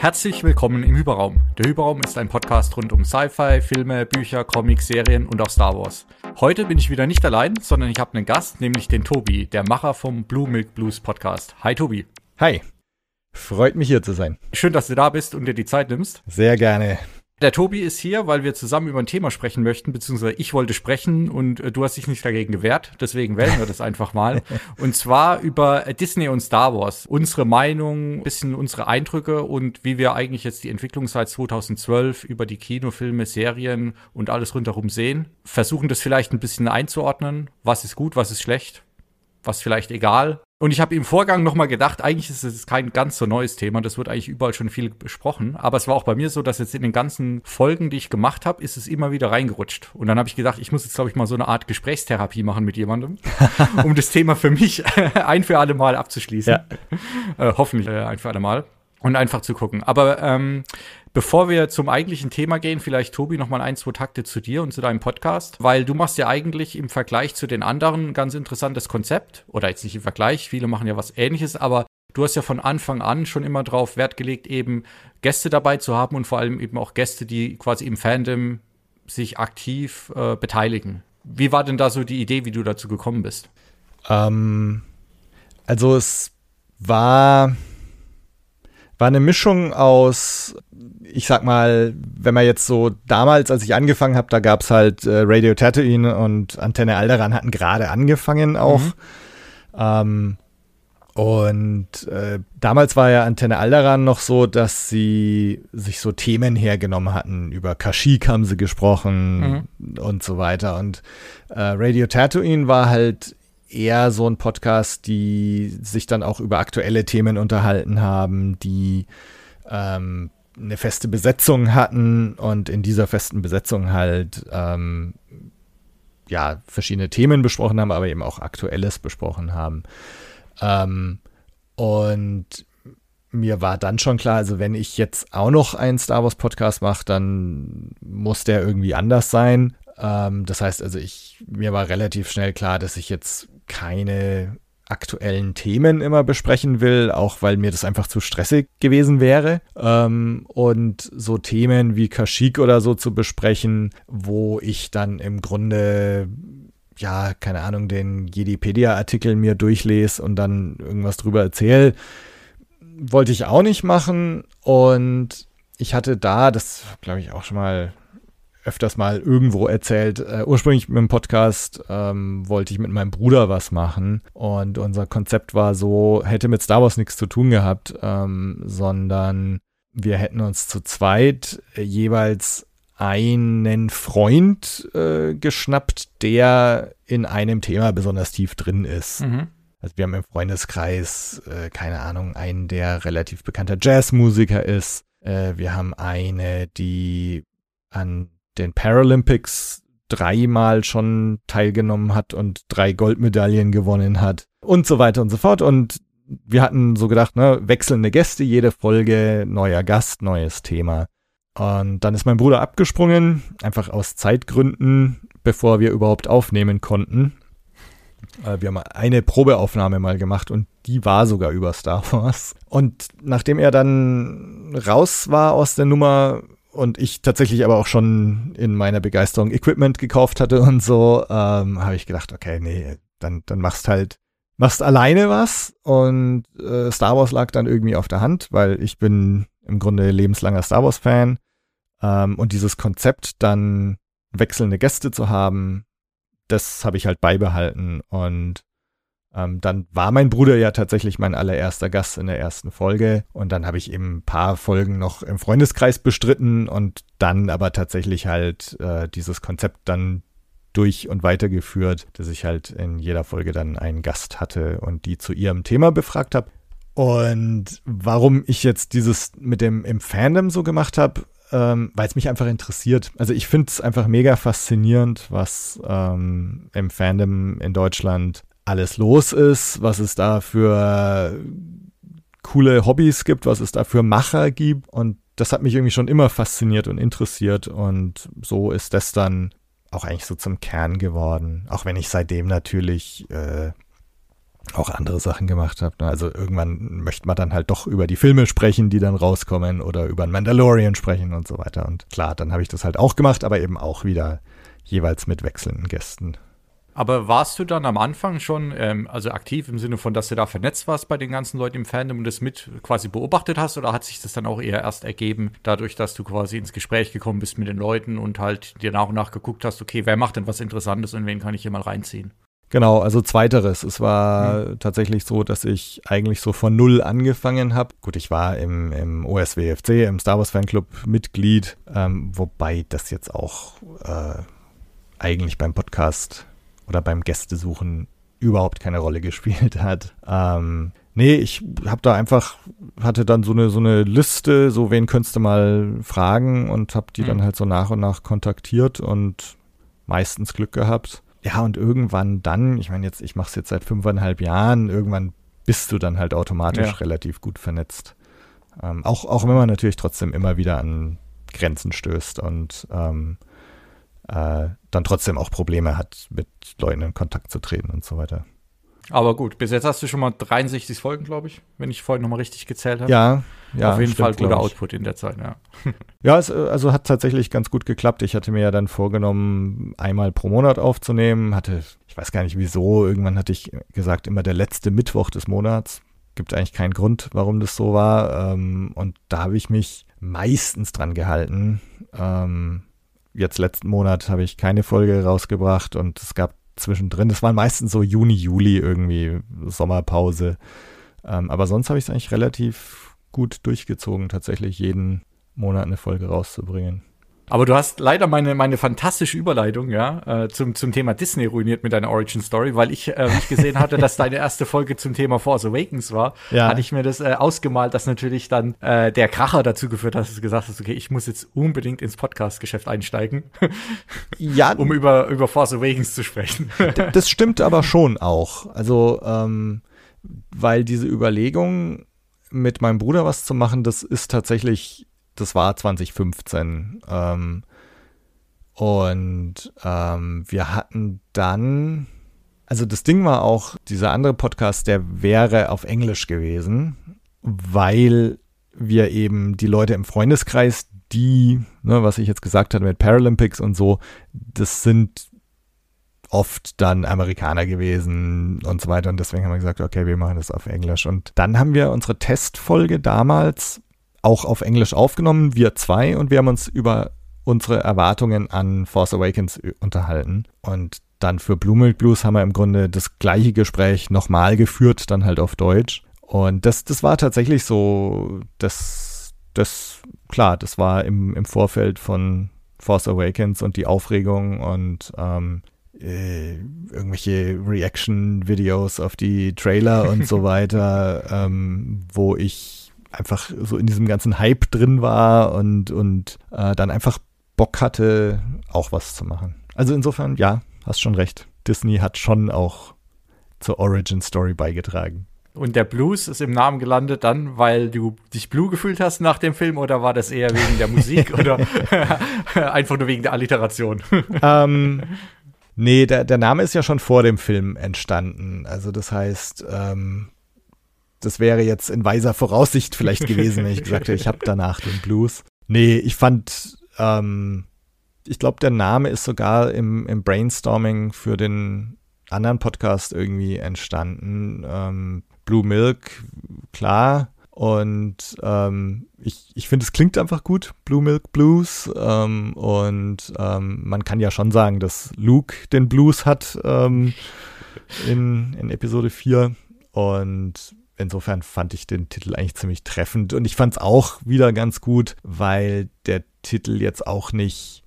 Herzlich willkommen im Hyperraum. Der Hyperraum ist ein Podcast rund um Sci-Fi, Filme, Bücher, Comics, Serien und auch Star Wars. Heute bin ich wieder nicht allein, sondern ich habe einen Gast, nämlich den Tobi, der Macher vom Blue Milk Blues Podcast. Hi Tobi. Hi. Freut mich hier zu sein. Schön, dass du da bist und dir die Zeit nimmst. Sehr gerne. Der Tobi ist hier, weil wir zusammen über ein Thema sprechen möchten, beziehungsweise ich wollte sprechen und äh, du hast dich nicht dagegen gewehrt. Deswegen wählen wir das einfach mal. Und zwar über Disney und Star Wars. Unsere Meinung, bisschen unsere Eindrücke und wie wir eigentlich jetzt die Entwicklung seit 2012 über die Kinofilme, Serien und alles rundherum sehen. Versuchen das vielleicht ein bisschen einzuordnen. Was ist gut, was ist schlecht? was vielleicht egal. Und ich habe im Vorgang nochmal gedacht, eigentlich ist es kein ganz so neues Thema, das wird eigentlich überall schon viel besprochen. Aber es war auch bei mir so, dass jetzt in den ganzen Folgen, die ich gemacht habe, ist es immer wieder reingerutscht. Und dann habe ich gedacht, ich muss jetzt, glaube ich, mal so eine Art Gesprächstherapie machen mit jemandem, um das Thema für mich ein für alle Mal abzuschließen. Ja. Äh, hoffentlich äh, ein für alle Mal. Und einfach zu gucken. Aber ähm, Bevor wir zum eigentlichen Thema gehen, vielleicht Tobi noch mal ein, zwei Takte zu dir und zu deinem Podcast, weil du machst ja eigentlich im Vergleich zu den anderen ein ganz interessantes Konzept oder jetzt nicht im Vergleich, viele machen ja was ähnliches, aber du hast ja von Anfang an schon immer darauf Wert gelegt, eben Gäste dabei zu haben und vor allem eben auch Gäste, die quasi im Fandom sich aktiv äh, beteiligen. Wie war denn da so die Idee, wie du dazu gekommen bist? Ähm, also es war war eine Mischung aus, ich sag mal, wenn man jetzt so damals, als ich angefangen habe, da gab es halt äh, Radio Tatooine und Antenne Alderan hatten gerade angefangen auch. Mhm. Ähm, und äh, damals war ja Antenne Alderan noch so, dass sie sich so Themen hergenommen hatten. Über Kashyyyk haben sie gesprochen mhm. und so weiter. Und äh, Radio Tatooine war halt eher so ein Podcast, die sich dann auch über aktuelle Themen unterhalten haben, die ähm, eine feste Besetzung hatten und in dieser festen Besetzung halt ähm, ja verschiedene Themen besprochen haben, aber eben auch Aktuelles besprochen haben. Ähm, und mir war dann schon klar, also wenn ich jetzt auch noch einen Star Wars Podcast mache, dann muss der irgendwie anders sein. Ähm, das heißt also, ich mir war relativ schnell klar, dass ich jetzt keine aktuellen Themen immer besprechen will, auch weil mir das einfach zu stressig gewesen wäre. Ähm, und so Themen wie Kashyyyk oder so zu besprechen, wo ich dann im Grunde ja, keine Ahnung, den Jedipedia-Artikel mir durchlese und dann irgendwas drüber erzähle, wollte ich auch nicht machen. Und ich hatte da, das glaube ich auch schon mal öfters mal irgendwo erzählt. Äh, ursprünglich mit dem Podcast ähm, wollte ich mit meinem Bruder was machen und unser Konzept war so, hätte mit Star Wars nichts zu tun gehabt, ähm, sondern wir hätten uns zu zweit jeweils einen Freund äh, geschnappt, der in einem Thema besonders tief drin ist. Mhm. Also wir haben im Freundeskreis, äh, keine Ahnung, einen, der relativ bekannter Jazzmusiker ist. Äh, wir haben eine, die an den Paralympics dreimal schon teilgenommen hat und drei Goldmedaillen gewonnen hat und so weiter und so fort. Und wir hatten so gedacht, ne, wechselnde Gäste, jede Folge, neuer Gast, neues Thema. Und dann ist mein Bruder abgesprungen, einfach aus Zeitgründen, bevor wir überhaupt aufnehmen konnten. Äh, wir haben eine Probeaufnahme mal gemacht und die war sogar über Star Wars. Und nachdem er dann raus war aus der Nummer, und ich tatsächlich aber auch schon in meiner Begeisterung Equipment gekauft hatte und so, ähm, habe ich gedacht, okay, nee, dann, dann machst halt, machst alleine was und äh, Star Wars lag dann irgendwie auf der Hand, weil ich bin im Grunde lebenslanger Star Wars Fan. Ähm, und dieses Konzept dann wechselnde Gäste zu haben, das habe ich halt beibehalten und ähm, dann war mein Bruder ja tatsächlich mein allererster Gast in der ersten Folge und dann habe ich eben ein paar Folgen noch im Freundeskreis bestritten und dann aber tatsächlich halt äh, dieses Konzept dann durch und weitergeführt, dass ich halt in jeder Folge dann einen Gast hatte und die zu ihrem Thema befragt habe. Und warum ich jetzt dieses mit dem im Fandom so gemacht habe, ähm, weil es mich einfach interessiert. Also ich finde es einfach mega faszinierend, was ähm, im Fandom in Deutschland alles los ist, was es da für coole Hobbys gibt, was es da für Macher gibt. Und das hat mich irgendwie schon immer fasziniert und interessiert. Und so ist das dann auch eigentlich so zum Kern geworden. Auch wenn ich seitdem natürlich äh, auch andere Sachen gemacht habe. Ne? Also irgendwann möchte man dann halt doch über die Filme sprechen, die dann rauskommen oder über ein Mandalorian sprechen und so weiter. Und klar, dann habe ich das halt auch gemacht, aber eben auch wieder jeweils mit wechselnden Gästen. Aber warst du dann am Anfang schon, ähm, also aktiv im Sinne von, dass du da vernetzt warst bei den ganzen Leuten im Fandom und das mit quasi beobachtet hast oder hat sich das dann auch eher erst ergeben, dadurch, dass du quasi ins Gespräch gekommen bist mit den Leuten und halt dir nach und nach geguckt hast, okay, wer macht denn was Interessantes und wen kann ich hier mal reinziehen? Genau, also zweiteres. Es war mhm. tatsächlich so, dass ich eigentlich so von null angefangen habe. Gut, ich war im, im OSWFC, im Star Wars Fanclub Mitglied, ähm, wobei das jetzt auch äh, eigentlich beim Podcast oder beim Gästesuchen überhaupt keine Rolle gespielt hat. Ähm, nee, ich habe da einfach, hatte dann so eine, so eine Liste, so wen könntest du mal fragen und habe die mhm. dann halt so nach und nach kontaktiert und meistens Glück gehabt. Ja, und irgendwann dann, ich meine jetzt, ich mache es jetzt seit fünfeinhalb Jahren, irgendwann bist du dann halt automatisch ja. relativ gut vernetzt. Ähm, auch, auch wenn man natürlich trotzdem immer wieder an Grenzen stößt und ähm, äh, dann trotzdem auch Probleme hat, mit Leuten in Kontakt zu treten und so weiter. Aber gut, bis jetzt hast du schon mal 63 Folgen, glaube ich, wenn ich vorhin nochmal richtig gezählt habe. Ja, ja. Auf jeden stimmt, Fall guter Output in der Zeit, ja. ja, es also hat tatsächlich ganz gut geklappt. Ich hatte mir ja dann vorgenommen, einmal pro Monat aufzunehmen. Hatte, ich weiß gar nicht wieso, irgendwann hatte ich gesagt, immer der letzte Mittwoch des Monats. Gibt eigentlich keinen Grund, warum das so war. Ähm, und da habe ich mich meistens dran gehalten. Ähm, jetzt letzten Monat habe ich keine Folge rausgebracht und es gab zwischendrin. Das war meistens so Juni, Juli irgendwie, Sommerpause. Ähm, aber sonst habe ich es eigentlich relativ gut durchgezogen, tatsächlich jeden Monat eine Folge rauszubringen. Aber du hast leider meine, meine fantastische Überleitung, ja, äh, zum, zum Thema Disney ruiniert mit deiner Origin Story, weil ich, äh, ich gesehen hatte, dass deine erste Folge zum Thema Force Awakens war, ja. hatte ich mir das äh, ausgemalt, dass natürlich dann äh, der Kracher dazu geführt hat, dass du gesagt hast, okay, ich muss jetzt unbedingt ins Podcast-Geschäft einsteigen. ja. um über, über Force Awakens zu sprechen. das stimmt aber schon auch. Also, ähm, weil diese Überlegung, mit meinem Bruder was zu machen, das ist tatsächlich das war 2015. Ähm, und ähm, wir hatten dann, also das Ding war auch, dieser andere Podcast, der wäre auf Englisch gewesen, weil wir eben die Leute im Freundeskreis, die, ne, was ich jetzt gesagt hatte mit Paralympics und so, das sind oft dann Amerikaner gewesen und so weiter. Und deswegen haben wir gesagt, okay, wir machen das auf Englisch. Und dann haben wir unsere Testfolge damals auch auf Englisch aufgenommen, wir zwei, und wir haben uns über unsere Erwartungen an Force Awakens unterhalten. Und dann für Blue Milk Blues haben wir im Grunde das gleiche Gespräch nochmal geführt, dann halt auf Deutsch. Und das, das war tatsächlich so, das, das, klar, das war im, im Vorfeld von Force Awakens und die Aufregung und ähm, äh, irgendwelche Reaction-Videos auf die Trailer und so weiter, ähm, wo ich einfach so in diesem ganzen Hype drin war und, und äh, dann einfach Bock hatte, auch was zu machen. Also insofern, ja, hast schon recht. Disney hat schon auch zur Origin Story beigetragen. Und der Blues ist im Namen gelandet dann, weil du dich blue gefühlt hast nach dem Film oder war das eher wegen der Musik oder einfach nur wegen der Alliteration? ähm, nee, der, der Name ist ja schon vor dem Film entstanden. Also das heißt, ähm, das wäre jetzt in weiser Voraussicht vielleicht gewesen, wenn ich gesagt hätte, ich habe danach den Blues. Nee, ich fand, ähm, ich glaube, der Name ist sogar im, im Brainstorming für den anderen Podcast irgendwie entstanden. Ähm, Blue Milk, klar. Und ähm, ich, ich finde, es klingt einfach gut, Blue Milk Blues. Ähm, und ähm, man kann ja schon sagen, dass Luke den Blues hat ähm, in, in Episode 4. Und insofern fand ich den Titel eigentlich ziemlich treffend und ich fand es auch wieder ganz gut, weil der Titel jetzt auch nicht,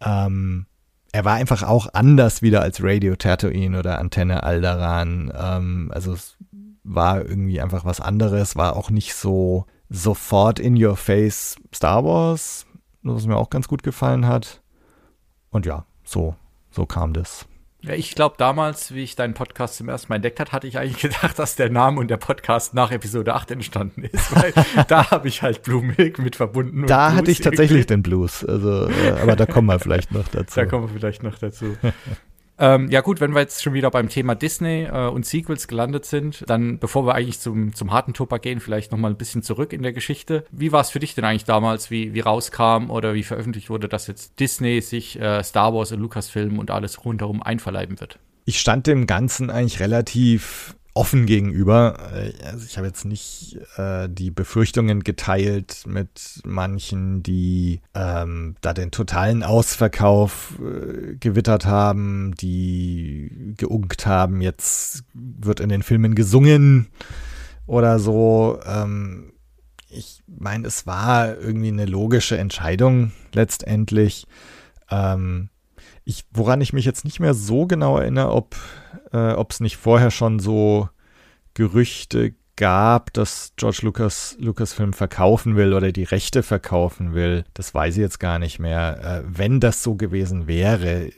ähm, er war einfach auch anders wieder als Radio Tatooine oder Antenne Alderan. Ähm, also es war irgendwie einfach was anderes, war auch nicht so sofort in your face Star Wars, was mir auch ganz gut gefallen hat. Und ja, so, so kam das. Ja, ich glaube, damals, wie ich deinen Podcast zum ersten Mal entdeckt hat, hatte ich eigentlich gedacht, dass der Name und der Podcast nach Episode 8 entstanden ist, weil da habe ich halt Blue Milk mit verbunden. Da hatte ich tatsächlich den Blues, also, äh, aber da kommen wir vielleicht noch dazu. Da kommen wir vielleicht noch dazu. Ähm, ja gut, wenn wir jetzt schon wieder beim Thema Disney äh, und Sequels gelandet sind, dann bevor wir eigentlich zum, zum harten Tupper gehen, vielleicht noch mal ein bisschen zurück in der Geschichte. Wie war es für dich denn eigentlich damals, wie, wie rauskam oder wie veröffentlicht wurde, dass jetzt Disney sich äh, Star Wars und Lucasfilm und alles rundherum einverleiben wird? Ich stand dem Ganzen eigentlich relativ offen gegenüber. Äh, also ich habe jetzt nicht äh, die Befürchtungen geteilt mit manchen, die ähm, da den totalen Ausverkauf äh, gewittert haben, die geunkt haben, jetzt wird in den Filmen gesungen oder so. Ähm, ich meine, es war irgendwie eine logische Entscheidung letztendlich. Ähm, ich, woran ich mich jetzt nicht mehr so genau erinnere, ob äh, es nicht vorher schon so Gerüchte gab, dass George Lucas Lucasfilm verkaufen will oder die Rechte verkaufen will. Das weiß ich jetzt gar nicht mehr. Äh, wenn das so gewesen wäre, äh,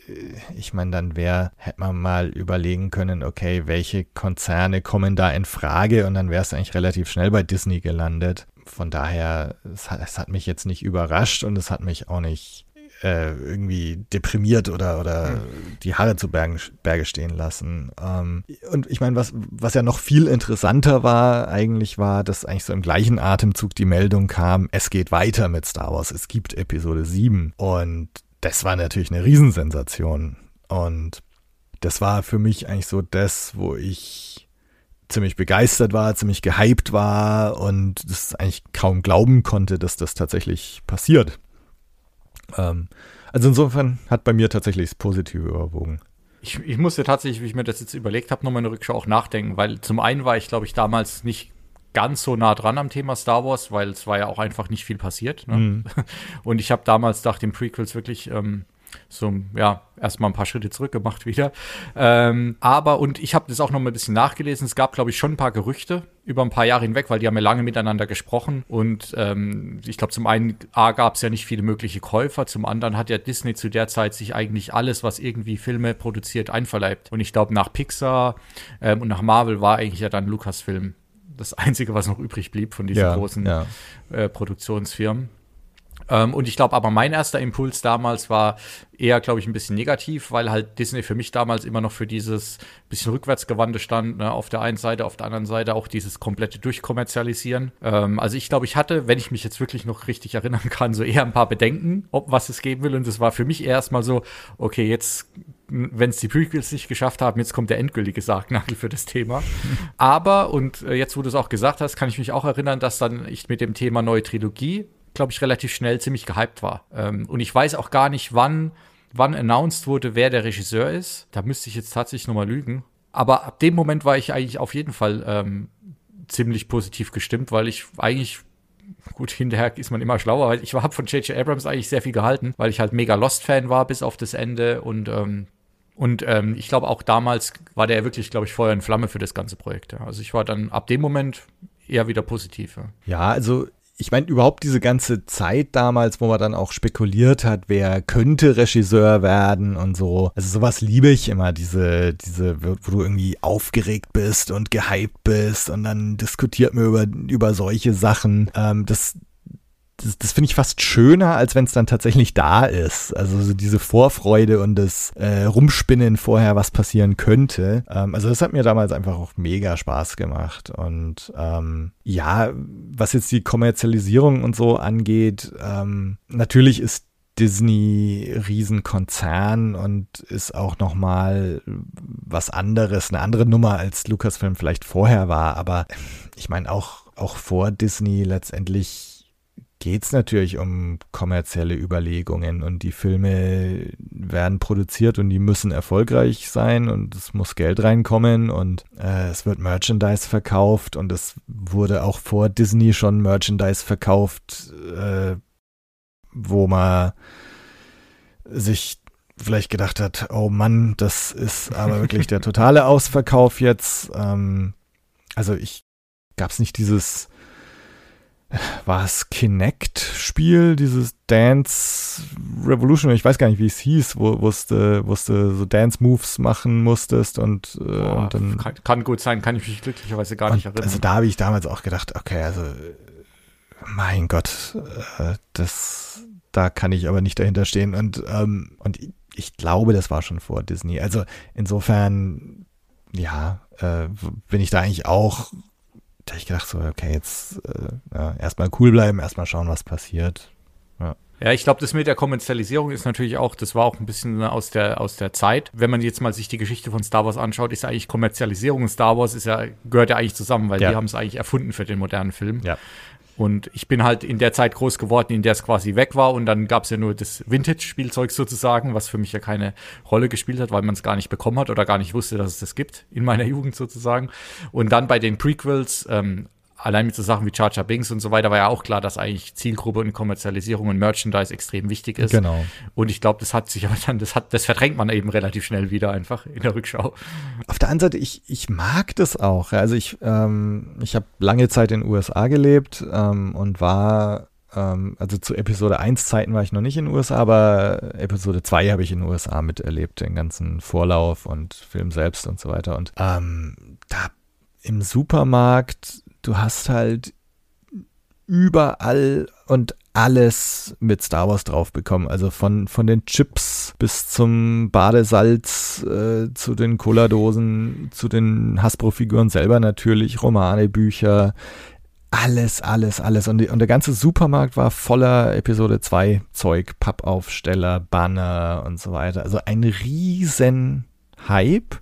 ich meine, dann wäre, hätte man mal überlegen können, okay, welche Konzerne kommen da in Frage und dann wäre es eigentlich relativ schnell bei Disney gelandet. Von daher, es hat, es hat mich jetzt nicht überrascht und es hat mich auch nicht äh, irgendwie deprimiert oder, oder mhm. die Haare zu Bergen, Berge stehen lassen. Ähm, und ich meine, was, was ja noch viel interessanter war, eigentlich war, dass eigentlich so im gleichen Atemzug die Meldung kam, es geht weiter mit Star Wars, es gibt Episode 7. Und das war natürlich eine Riesensensation. Und das war für mich eigentlich so das, wo ich ziemlich begeistert war, ziemlich gehypt war und das eigentlich kaum glauben konnte, dass das tatsächlich passiert. Ähm, also insofern hat bei mir tatsächlich das Positive überwogen. Ich, ich musste tatsächlich, wie ich mir das jetzt überlegt habe, nochmal eine Rückschau auch nachdenken, weil zum einen war ich, glaube ich, damals nicht ganz so nah dran am Thema Star Wars, weil es war ja auch einfach nicht viel passiert. Ne? Mhm. Und ich habe damals nach den Prequels wirklich ähm, so, ja, erstmal ein paar Schritte zurück gemacht wieder. Ähm, aber, und ich habe das auch noch mal ein bisschen nachgelesen, es gab, glaube ich, schon ein paar Gerüchte über ein paar Jahre hinweg, weil die haben ja lange miteinander gesprochen. Und ähm, ich glaube, zum einen A gab es ja nicht viele mögliche Käufer, zum anderen hat ja Disney zu der Zeit sich eigentlich alles, was irgendwie Filme produziert, einverleibt. Und ich glaube, nach Pixar ähm, und nach Marvel war eigentlich ja dann Lucasfilm das Einzige, was noch übrig blieb von diesen ja, großen ja. Äh, Produktionsfirmen. Ähm, und ich glaube aber, mein erster Impuls damals war eher, glaube ich, ein bisschen negativ, weil halt Disney für mich damals immer noch für dieses bisschen rückwärtsgewandte stand. Ne? Auf der einen Seite, auf der anderen Seite auch dieses komplette Durchkommerzialisieren. Ähm, also ich glaube, ich hatte, wenn ich mich jetzt wirklich noch richtig erinnern kann, so eher ein paar Bedenken, ob was es geben will. Und es war für mich erstmal so, okay, jetzt wenn es die Prequels nicht geschafft haben, jetzt kommt der endgültige Sargnagel für das Thema. Aber, und äh, jetzt, wo du es auch gesagt hast, kann ich mich auch erinnern, dass dann ich mit dem Thema neue Trilogie glaube ich, relativ schnell ziemlich gehypt war. Ähm, und ich weiß auch gar nicht, wann, wann announced wurde, wer der Regisseur ist. Da müsste ich jetzt tatsächlich nochmal lügen. Aber ab dem Moment war ich eigentlich auf jeden Fall ähm, ziemlich positiv gestimmt, weil ich eigentlich gut, hinterher ist man immer schlauer. Ich habe von J.J. Abrams eigentlich sehr viel gehalten, weil ich halt mega Lost-Fan war bis auf das Ende und ähm, und ähm, ich glaube auch damals war der wirklich, glaube ich, Feuer in Flamme für das ganze Projekt. Also ich war dann ab dem Moment eher wieder positiv. Ja, ja also ich meine, überhaupt diese ganze Zeit damals, wo man dann auch spekuliert hat, wer könnte Regisseur werden und so. Also sowas liebe ich immer, diese, diese, wo du irgendwie aufgeregt bist und gehypt bist und dann diskutiert man über, über solche Sachen. Ähm, das, das, das finde ich fast schöner, als wenn es dann tatsächlich da ist. Also so diese Vorfreude und das äh, Rumspinnen vorher, was passieren könnte. Ähm, also das hat mir damals einfach auch mega Spaß gemacht. Und ähm, ja, was jetzt die Kommerzialisierung und so angeht, ähm, natürlich ist Disney Riesenkonzern und ist auch noch mal was anderes, eine andere Nummer als Lucasfilm vielleicht vorher war, aber ich meine auch auch vor Disney letztendlich geht es natürlich um kommerzielle Überlegungen und die Filme werden produziert und die müssen erfolgreich sein und es muss Geld reinkommen und äh, es wird Merchandise verkauft und es wurde auch vor Disney schon Merchandise verkauft, äh, wo man sich vielleicht gedacht hat, oh Mann, das ist aber wirklich der totale Ausverkauf jetzt. Ähm, also ich gab es nicht dieses war es Kinect-Spiel, dieses Dance Revolution, ich weiß gar nicht, wie es hieß, wo, wo du so Dance-Moves machen musstest und, äh, Boah, und dann. Kann, kann, gut sein, kann ich mich glücklicherweise gar nicht erinnern. Also da habe ich damals auch gedacht, okay, also mein Gott, äh, das, da kann ich aber nicht dahinter stehen. Und, ähm, und ich glaube, das war schon vor Disney. Also insofern, ja, äh, bin ich da eigentlich auch, da habe ich gedacht so, okay, jetzt äh, ja, erstmal cool bleiben, erstmal schauen, was passiert. Ja, ich glaube, das mit der Kommerzialisierung ist natürlich auch, das war auch ein bisschen aus der, aus der Zeit. Wenn man jetzt mal sich die Geschichte von Star Wars anschaut, ist eigentlich Kommerzialisierung und Star Wars ist ja, gehört ja eigentlich zusammen, weil ja. die haben es eigentlich erfunden für den modernen Film. Ja. Und ich bin halt in der Zeit groß geworden, in der es quasi weg war. Und dann gab es ja nur das Vintage-Spielzeug sozusagen, was für mich ja keine Rolle gespielt hat, weil man es gar nicht bekommen hat oder gar nicht wusste, dass es das gibt in meiner Jugend sozusagen. Und dann bei den Prequels ähm, allein mit so Sachen wie Charger Binks und so weiter war ja auch klar, dass eigentlich Zielgruppe und Kommerzialisierung und Merchandise extrem wichtig ist. Genau. Und ich glaube, das hat sich aber dann, das hat, das verdrängt man eben relativ schnell wieder einfach in der Rückschau. Auf der anderen Seite, ich, ich mag das auch. Also ich, ähm, ich habe lange Zeit in den USA gelebt ähm, und war ähm, also zu Episode 1 Zeiten war ich noch nicht in den USA, aber Episode 2 habe ich in den USA miterlebt, den ganzen Vorlauf und Film selbst und so weiter. Und ähm, da im Supermarkt du hast halt überall und alles mit Star Wars drauf bekommen. Also von, von den Chips bis zum Badesalz, äh, zu den Cola-Dosen, zu den Hasbro-Figuren selber natürlich, Romane, Bücher, alles, alles, alles. Und, die, und der ganze Supermarkt war voller Episode 2 Zeug, Pappaufsteller, Banner und so weiter. Also ein riesen Hype,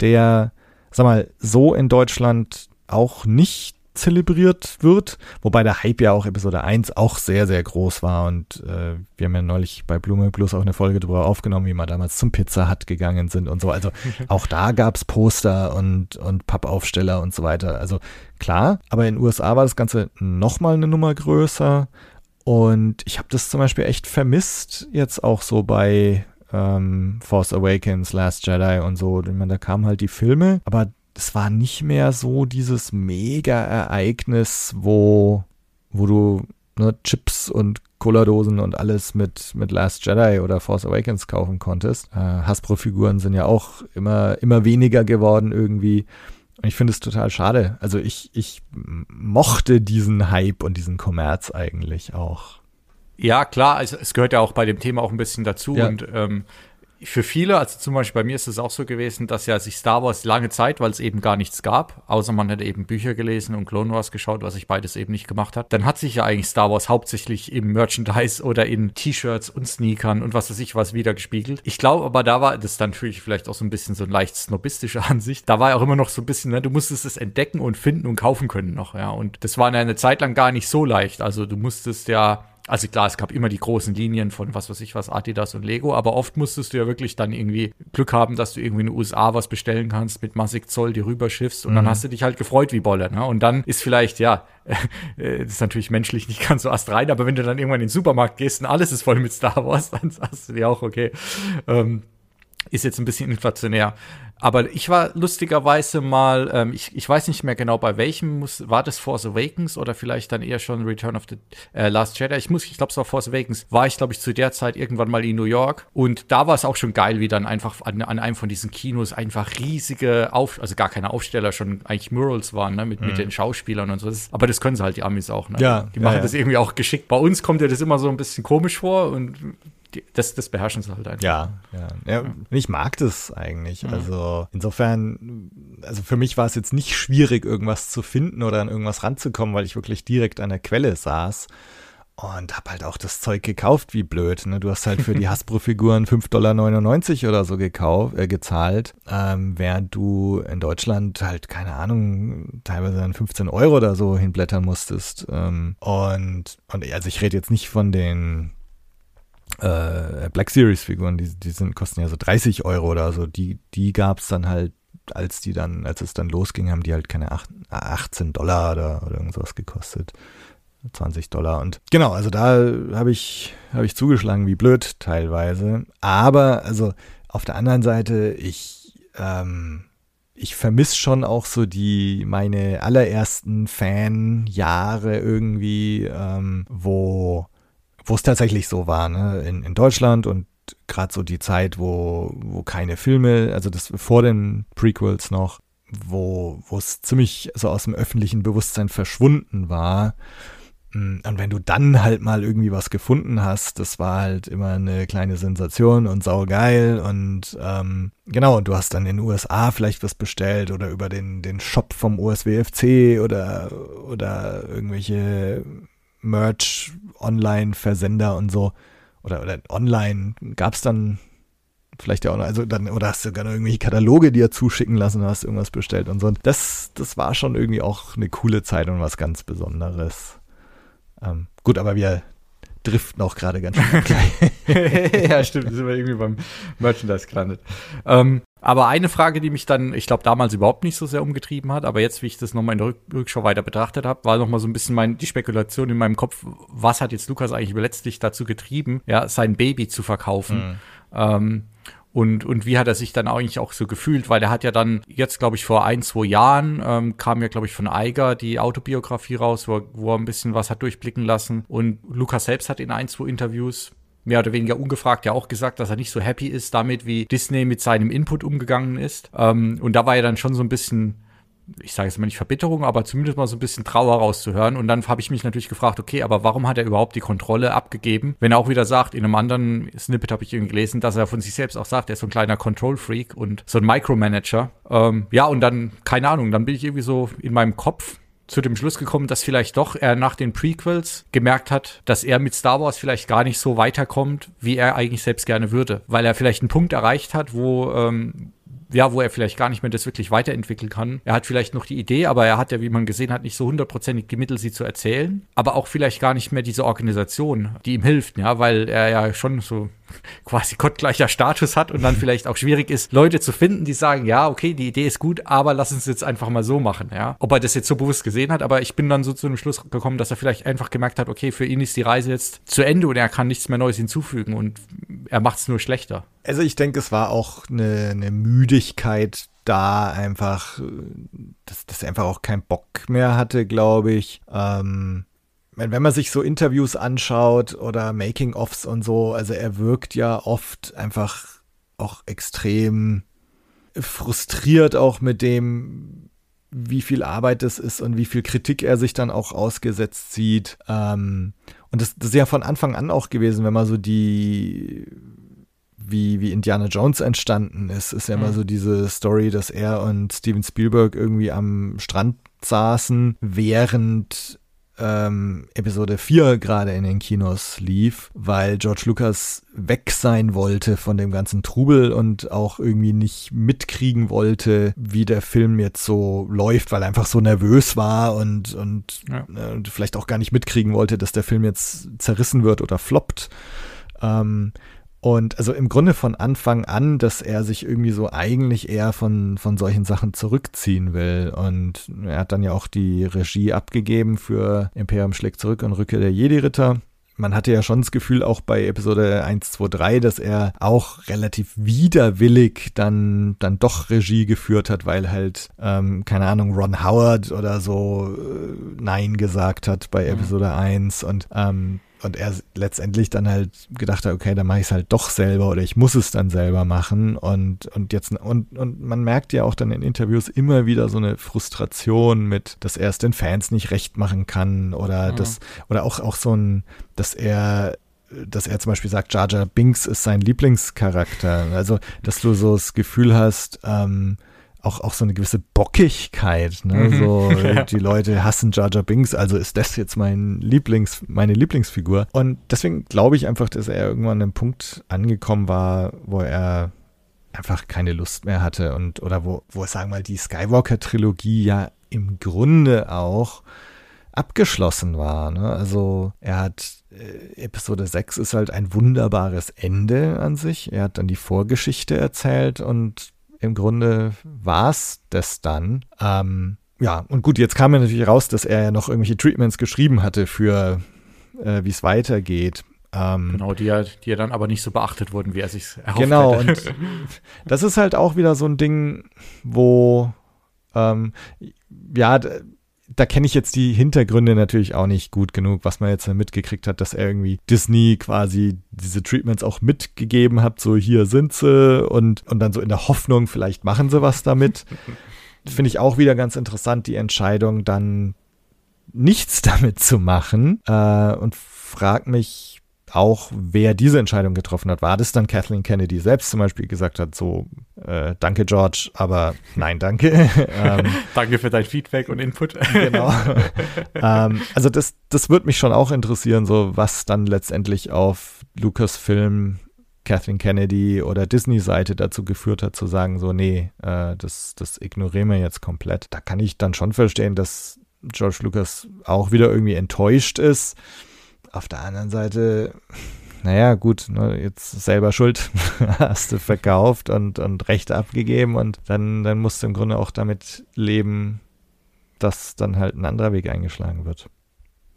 der, sag mal, so in Deutschland auch nicht zelebriert wird, wobei der Hype ja auch Episode 1 auch sehr, sehr groß war und äh, wir haben ja neulich bei Blume Plus auch eine Folge darüber aufgenommen, wie wir damals zum Pizza Hut gegangen sind und so. Also auch da gab es Poster und, und Pappaufsteller und so weiter. Also klar, aber in den USA war das Ganze nochmal eine Nummer größer und ich habe das zum Beispiel echt vermisst, jetzt auch so bei ähm, Force Awakens, Last Jedi und so. Ich meine, da kamen halt die Filme, aber es war nicht mehr so dieses Mega-Ereignis, wo, wo du ne, Chips und Cola-Dosen und alles mit, mit Last Jedi oder Force Awakens kaufen konntest. Äh, Hasbro-Figuren sind ja auch immer, immer weniger geworden irgendwie. Und ich finde es total schade. Also ich, ich mochte diesen Hype und diesen Kommerz eigentlich auch. Ja, klar, also es gehört ja auch bei dem Thema auch ein bisschen dazu. Ja. Und ähm, für viele, also zum Beispiel bei mir ist es auch so gewesen, dass ja sich Star Wars lange Zeit, weil es eben gar nichts gab, außer man hätte eben Bücher gelesen und Clone Wars geschaut, was ich beides eben nicht gemacht hat, dann hat sich ja eigentlich Star Wars hauptsächlich im Merchandise oder in T-Shirts und Sneakern und was weiß ich was wiedergespiegelt. Ich glaube aber da war, das dann natürlich vielleicht auch so ein bisschen so ein leicht snobistische Ansicht, da war ja auch immer noch so ein bisschen, ne, du musstest es entdecken und finden und kaufen können noch, ja, und das war eine Zeit lang gar nicht so leicht, also du musstest ja also klar, es gab immer die großen Linien von was weiß ich was, Adidas und Lego, aber oft musstest du ja wirklich dann irgendwie Glück haben, dass du irgendwie in den USA was bestellen kannst, mit massig Zoll die rüberschiffst und mhm. dann hast du dich halt gefreut wie Bolle. Ne? Und dann ist vielleicht, ja, äh, das ist natürlich menschlich nicht ganz so astrein, aber wenn du dann irgendwann in den Supermarkt gehst und alles ist voll mit Star Wars, dann sagst du dir auch, okay, ähm, ist jetzt ein bisschen inflationär. Aber ich war lustigerweise mal, ähm, ich, ich weiß nicht mehr genau bei welchem, muss, war das Force Awakens oder vielleicht dann eher schon Return of the äh, Last Jedi. Ich muss, ich glaube es war Force Awakens, war ich glaube ich zu der Zeit irgendwann mal in New York und da war es auch schon geil, wie dann einfach an, an einem von diesen Kinos einfach riesige, Auf, also gar keine Aufsteller, schon eigentlich Murals waren, ne, mit, mhm. mit den Schauspielern und so. Das, aber das können sie halt die Amis auch, ne? Ja. Die machen ja, ja. das irgendwie auch geschickt. Bei uns kommt ja das immer so ein bisschen komisch vor und das, das beherrschen sie halt einfach. Ja, ja, ja. Ich mag das eigentlich. Mhm. Also insofern, also für mich war es jetzt nicht schwierig, irgendwas zu finden oder an irgendwas ranzukommen, weil ich wirklich direkt an der Quelle saß. Und hab halt auch das Zeug gekauft, wie blöd. Ne? Du hast halt für die Hasbro-Figuren 5,99 Dollar oder so gekauft, äh, gezahlt, ähm, während du in Deutschland halt, keine Ahnung, teilweise dann 15 Euro oder so hinblättern musstest. Ähm, und, und also ich rede jetzt nicht von den äh, Black Series Figuren, die, die sind, kosten ja so 30 Euro oder so. Die, die gab es dann halt, als die dann, als es dann losging, haben die halt keine 8, 18 Dollar oder, oder irgendwas gekostet. 20 Dollar. Und genau, also da habe ich, habe ich zugeschlagen wie blöd teilweise. Aber, also auf der anderen Seite, ich, ähm, ich vermisse schon auch so die, meine allerersten Fanjahre irgendwie, ähm, wo wo es tatsächlich so war, ne? in, in Deutschland und gerade so die Zeit, wo, wo keine Filme, also das vor den Prequels noch, wo es ziemlich so aus dem öffentlichen Bewusstsein verschwunden war. Mm, und wenn du dann halt mal irgendwie was gefunden hast, das war halt immer eine kleine Sensation und saugeil und ähm, genau, und du hast dann in den USA vielleicht was bestellt oder über den, den Shop vom USWFC oder, oder irgendwelche Merch-Online-Versender und so. Oder, oder online gab es dann vielleicht ja auch noch, also dann, oder hast du sogar noch irgendwelche Kataloge dir zuschicken lassen, hast irgendwas bestellt und so. Das, das war schon irgendwie auch eine coole Zeit und was ganz Besonderes. Ähm, gut, aber wir driften auch gerade ganz schön gleich. ja, stimmt, sind wir irgendwie beim Merchandise gelandet. Ähm, aber eine Frage, die mich dann, ich glaube, damals überhaupt nicht so sehr umgetrieben hat, aber jetzt, wie ich das nochmal in der Rückschau weiter betrachtet habe, war nochmal so ein bisschen mein, die Spekulation in meinem Kopf, was hat jetzt Lukas eigentlich letztlich dazu getrieben, ja, sein Baby zu verkaufen. Mhm. Ähm, und, und wie hat er sich dann eigentlich auch so gefühlt? Weil er hat ja dann jetzt, glaube ich, vor ein, zwei Jahren ähm, kam ja, glaube ich, von Eiger die Autobiografie raus, wo, wo er ein bisschen was hat durchblicken lassen. Und Lukas selbst hat in ein, zwei Interviews mehr oder weniger ungefragt ja auch gesagt, dass er nicht so happy ist damit, wie Disney mit seinem Input umgegangen ist. Ähm, und da war er dann schon so ein bisschen ich sage jetzt mal nicht Verbitterung, aber zumindest mal so ein bisschen Trauer rauszuhören. Und dann habe ich mich natürlich gefragt, okay, aber warum hat er überhaupt die Kontrolle abgegeben? Wenn er auch wieder sagt, in einem anderen Snippet habe ich irgendwie gelesen, dass er von sich selbst auch sagt, er ist so ein kleiner Control-Freak und so ein Micromanager. Ähm, ja, und dann, keine Ahnung, dann bin ich irgendwie so in meinem Kopf zu dem Schluss gekommen, dass vielleicht doch er nach den Prequels gemerkt hat, dass er mit Star Wars vielleicht gar nicht so weiterkommt, wie er eigentlich selbst gerne würde, weil er vielleicht einen Punkt erreicht hat, wo ähm, ja, wo er vielleicht gar nicht mehr das wirklich weiterentwickeln kann. Er hat vielleicht noch die Idee, aber er hat ja, wie man gesehen hat, nicht so hundertprozentig die Mittel, sie zu erzählen. Aber auch vielleicht gar nicht mehr diese Organisation, die ihm hilft, ja, weil er ja schon so quasi gottgleicher Status hat und dann vielleicht auch schwierig ist, Leute zu finden, die sagen, ja, okay, die Idee ist gut, aber lass uns jetzt einfach mal so machen, ja. Ob er das jetzt so bewusst gesehen hat, aber ich bin dann so zu dem Schluss gekommen, dass er vielleicht einfach gemerkt hat, okay, für ihn ist die Reise jetzt zu Ende und er kann nichts mehr Neues hinzufügen und er macht es nur schlechter. Also ich denke, es war auch eine, eine Müdigkeit da einfach, dass, dass er einfach auch keinen Bock mehr hatte, glaube ich. Ähm, wenn man sich so Interviews anschaut oder Making-ofs und so, also er wirkt ja oft einfach auch extrem frustriert auch mit dem, wie viel Arbeit es ist und wie viel Kritik er sich dann auch ausgesetzt sieht. Ähm, und das, das ist ja von Anfang an auch gewesen, wenn man so die wie, wie Indiana Jones entstanden ist, ist ja mhm. immer so diese Story, dass er und Steven Spielberg irgendwie am Strand saßen, während ähm, Episode 4 gerade in den Kinos lief, weil George Lucas weg sein wollte von dem ganzen Trubel und auch irgendwie nicht mitkriegen wollte, wie der Film jetzt so läuft, weil er einfach so nervös war und, und, ja. äh, und vielleicht auch gar nicht mitkriegen wollte, dass der Film jetzt zerrissen wird oder floppt. Ähm, und also im Grunde von Anfang an, dass er sich irgendwie so eigentlich eher von, von solchen Sachen zurückziehen will. Und er hat dann ja auch die Regie abgegeben für Imperium schlägt zurück und Rückkehr der Jedi-Ritter. Man hatte ja schon das Gefühl, auch bei Episode 1, 2, 3, dass er auch relativ widerwillig dann, dann doch Regie geführt hat, weil halt, ähm, keine Ahnung, Ron Howard oder so äh, Nein gesagt hat bei mhm. Episode mhm. 1 und ähm, und er letztendlich dann halt gedacht hat, okay, dann mache ich es halt doch selber oder ich muss es dann selber machen und und jetzt und und man merkt ja auch dann in Interviews immer wieder so eine Frustration mit, dass er es den Fans nicht recht machen kann oder mhm. das oder auch auch so ein, dass er dass er zum Beispiel sagt, Jar Jar Binks ist sein Lieblingscharakter. Also, dass du so das Gefühl hast, ähm, auch, auch so eine gewisse Bockigkeit. Ne? Mhm. So, ja. die Leute hassen Jar Jar Binks, also ist das jetzt mein Lieblings, meine Lieblingsfigur. Und deswegen glaube ich einfach, dass er irgendwann an einem Punkt angekommen war, wo er einfach keine Lust mehr hatte und oder wo, wo sagen wir mal, die Skywalker-Trilogie ja im Grunde auch abgeschlossen war. Ne? Also er hat äh, Episode 6 ist halt ein wunderbares Ende an sich. Er hat dann die Vorgeschichte erzählt und im Grunde war es das dann. Ähm, ja, und gut, jetzt kam ja natürlich raus, dass er ja noch irgendwelche Treatments geschrieben hatte für, äh, wie es weitergeht. Ähm, genau, die ja, die ja dann aber nicht so beachtet wurden, wie er sich erhofft genau, hätte. Genau, und das ist halt auch wieder so ein Ding, wo, ähm, ja, da kenne ich jetzt die Hintergründe natürlich auch nicht gut genug, was man jetzt mitgekriegt hat, dass er irgendwie Disney quasi diese Treatments auch mitgegeben hat, so hier sind sie und, und dann so in der Hoffnung, vielleicht machen sie was damit. Finde ich auch wieder ganz interessant, die Entscheidung dann nichts damit zu machen äh, und frage mich auch, wer diese Entscheidung getroffen hat. War das dann Kathleen Kennedy selbst zum Beispiel gesagt hat, so, äh, danke George, aber nein, danke. ähm, danke für dein Feedback und Input. genau. ähm, also das, das würde mich schon auch interessieren, so was dann letztendlich auf Lucasfilm Kathleen Kennedy oder Disney-Seite dazu geführt hat, zu sagen, so, nee, äh, das, das ignorieren wir jetzt komplett. Da kann ich dann schon verstehen, dass George Lucas auch wieder irgendwie enttäuscht ist auf der anderen Seite, naja, gut, ne, jetzt selber schuld, hast du verkauft und, und Rechte abgegeben und dann, dann musst du im Grunde auch damit leben, dass dann halt ein anderer Weg eingeschlagen wird.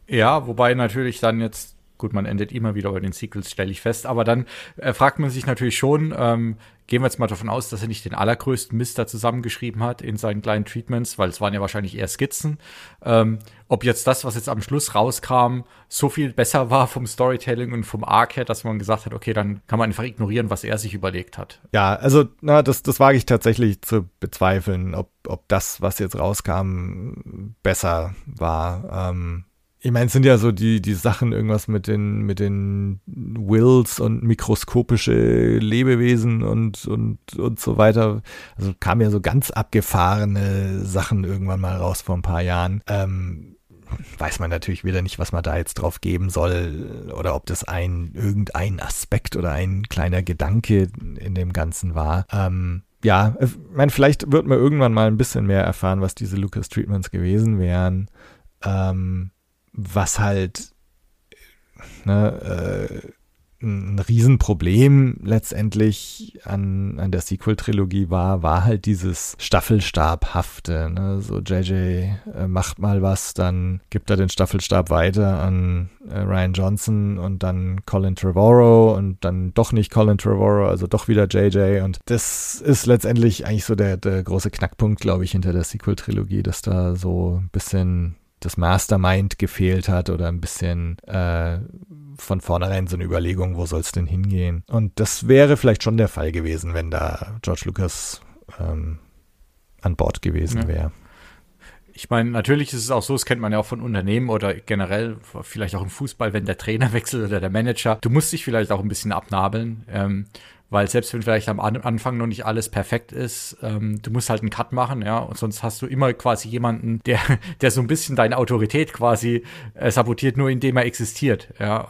Ja, wobei natürlich dann jetzt Gut, man endet immer wieder bei den Sequels, stelle ich fest. Aber dann äh, fragt man sich natürlich schon, ähm, gehen wir jetzt mal davon aus, dass er nicht den allergrößten Mist da zusammengeschrieben hat in seinen kleinen Treatments, weil es waren ja wahrscheinlich eher Skizzen. Ähm, ob jetzt das, was jetzt am Schluss rauskam, so viel besser war vom Storytelling und vom Arc her, dass man gesagt hat, okay, dann kann man einfach ignorieren, was er sich überlegt hat. Ja, also na, das, das wage ich tatsächlich zu bezweifeln, ob, ob das, was jetzt rauskam, besser war. Ähm ich meine, es sind ja so die, die Sachen, irgendwas mit den, mit den Wills und mikroskopische Lebewesen und, und, und so weiter. Also kamen ja so ganz abgefahrene Sachen irgendwann mal raus vor ein paar Jahren. Ähm, weiß man natürlich wieder nicht, was man da jetzt drauf geben soll oder ob das ein, irgendein Aspekt oder ein kleiner Gedanke in dem Ganzen war. Ähm, ja, ich meine, vielleicht wird man irgendwann mal ein bisschen mehr erfahren, was diese Lucas Treatments gewesen wären. Ähm, was halt ne, äh, ein Riesenproblem letztendlich an, an der Sequel-Trilogie war, war halt dieses Staffelstabhafte. Ne? So JJ äh, macht mal was, dann gibt er den Staffelstab weiter an äh, Ryan Johnson und dann Colin Trevorrow und dann doch nicht Colin Trevorrow, also doch wieder JJ. Und das ist letztendlich eigentlich so der, der große Knackpunkt, glaube ich, hinter der Sequel-Trilogie, dass da so ein bisschen das Mastermind gefehlt hat oder ein bisschen äh, von vornherein so eine Überlegung, wo soll es denn hingehen. Und das wäre vielleicht schon der Fall gewesen, wenn da George Lucas ähm, an Bord gewesen ja. wäre. Ich meine, natürlich ist es auch so, das kennt man ja auch von Unternehmen oder generell, vielleicht auch im Fußball, wenn der Trainer wechselt oder der Manager. Du musst dich vielleicht auch ein bisschen abnabeln. Ähm, weil selbst wenn vielleicht am Anfang noch nicht alles perfekt ist, ähm, du musst halt einen Cut machen, ja, und sonst hast du immer quasi jemanden, der, der so ein bisschen deine Autorität quasi äh, sabotiert, nur indem er existiert, ja.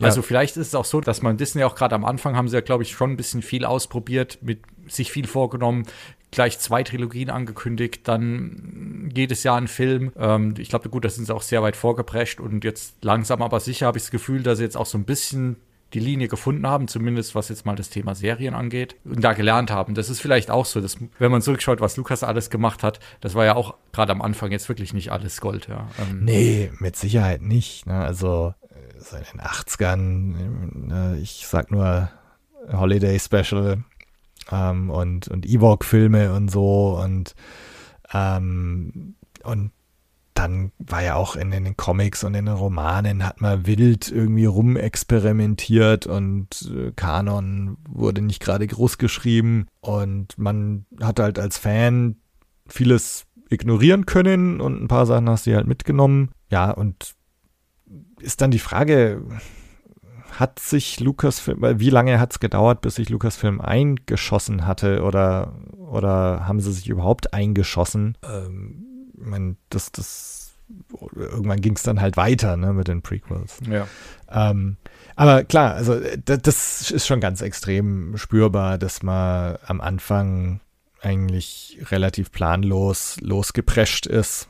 Also ja. vielleicht ist es auch so, dass man Disney auch gerade am Anfang haben sie ja, glaube ich, schon ein bisschen viel ausprobiert, mit sich viel vorgenommen, gleich zwei Trilogien angekündigt, dann jedes Jahr ein Film. Ähm, ich glaube, gut, da sind sie auch sehr weit vorgeprescht und jetzt langsam aber sicher habe ich das Gefühl, dass sie jetzt auch so ein bisschen die Linie gefunden haben, zumindest was jetzt mal das Thema Serien angeht, und da gelernt haben. Das ist vielleicht auch so, dass, wenn man zurückschaut, was Lukas alles gemacht hat, das war ja auch gerade am Anfang jetzt wirklich nicht alles Gold, ja. Ähm, nee, mit Sicherheit nicht. Ne? Also äh, so in den 80ern, äh, ich sag nur Holiday Special ähm, und, und Ewok-Filme und so und ähm, und dann war ja auch in, in, den Comics und in den Romanen hat man wild irgendwie rumexperimentiert und äh, Kanon wurde nicht gerade groß geschrieben und man hat halt als Fan vieles ignorieren können und ein paar Sachen hast du halt mitgenommen. Ja, und ist dann die Frage, hat sich Lucasfilm, wie lange hat es gedauert, bis sich Lucasfilm eingeschossen hatte oder, oder haben sie sich überhaupt eingeschossen? Ähm, ich meine, das, das, irgendwann ging es dann halt weiter ne, mit den Prequels. Ja. Ähm, aber klar, also das, ist schon ganz extrem spürbar, dass man am Anfang eigentlich relativ planlos losgeprescht ist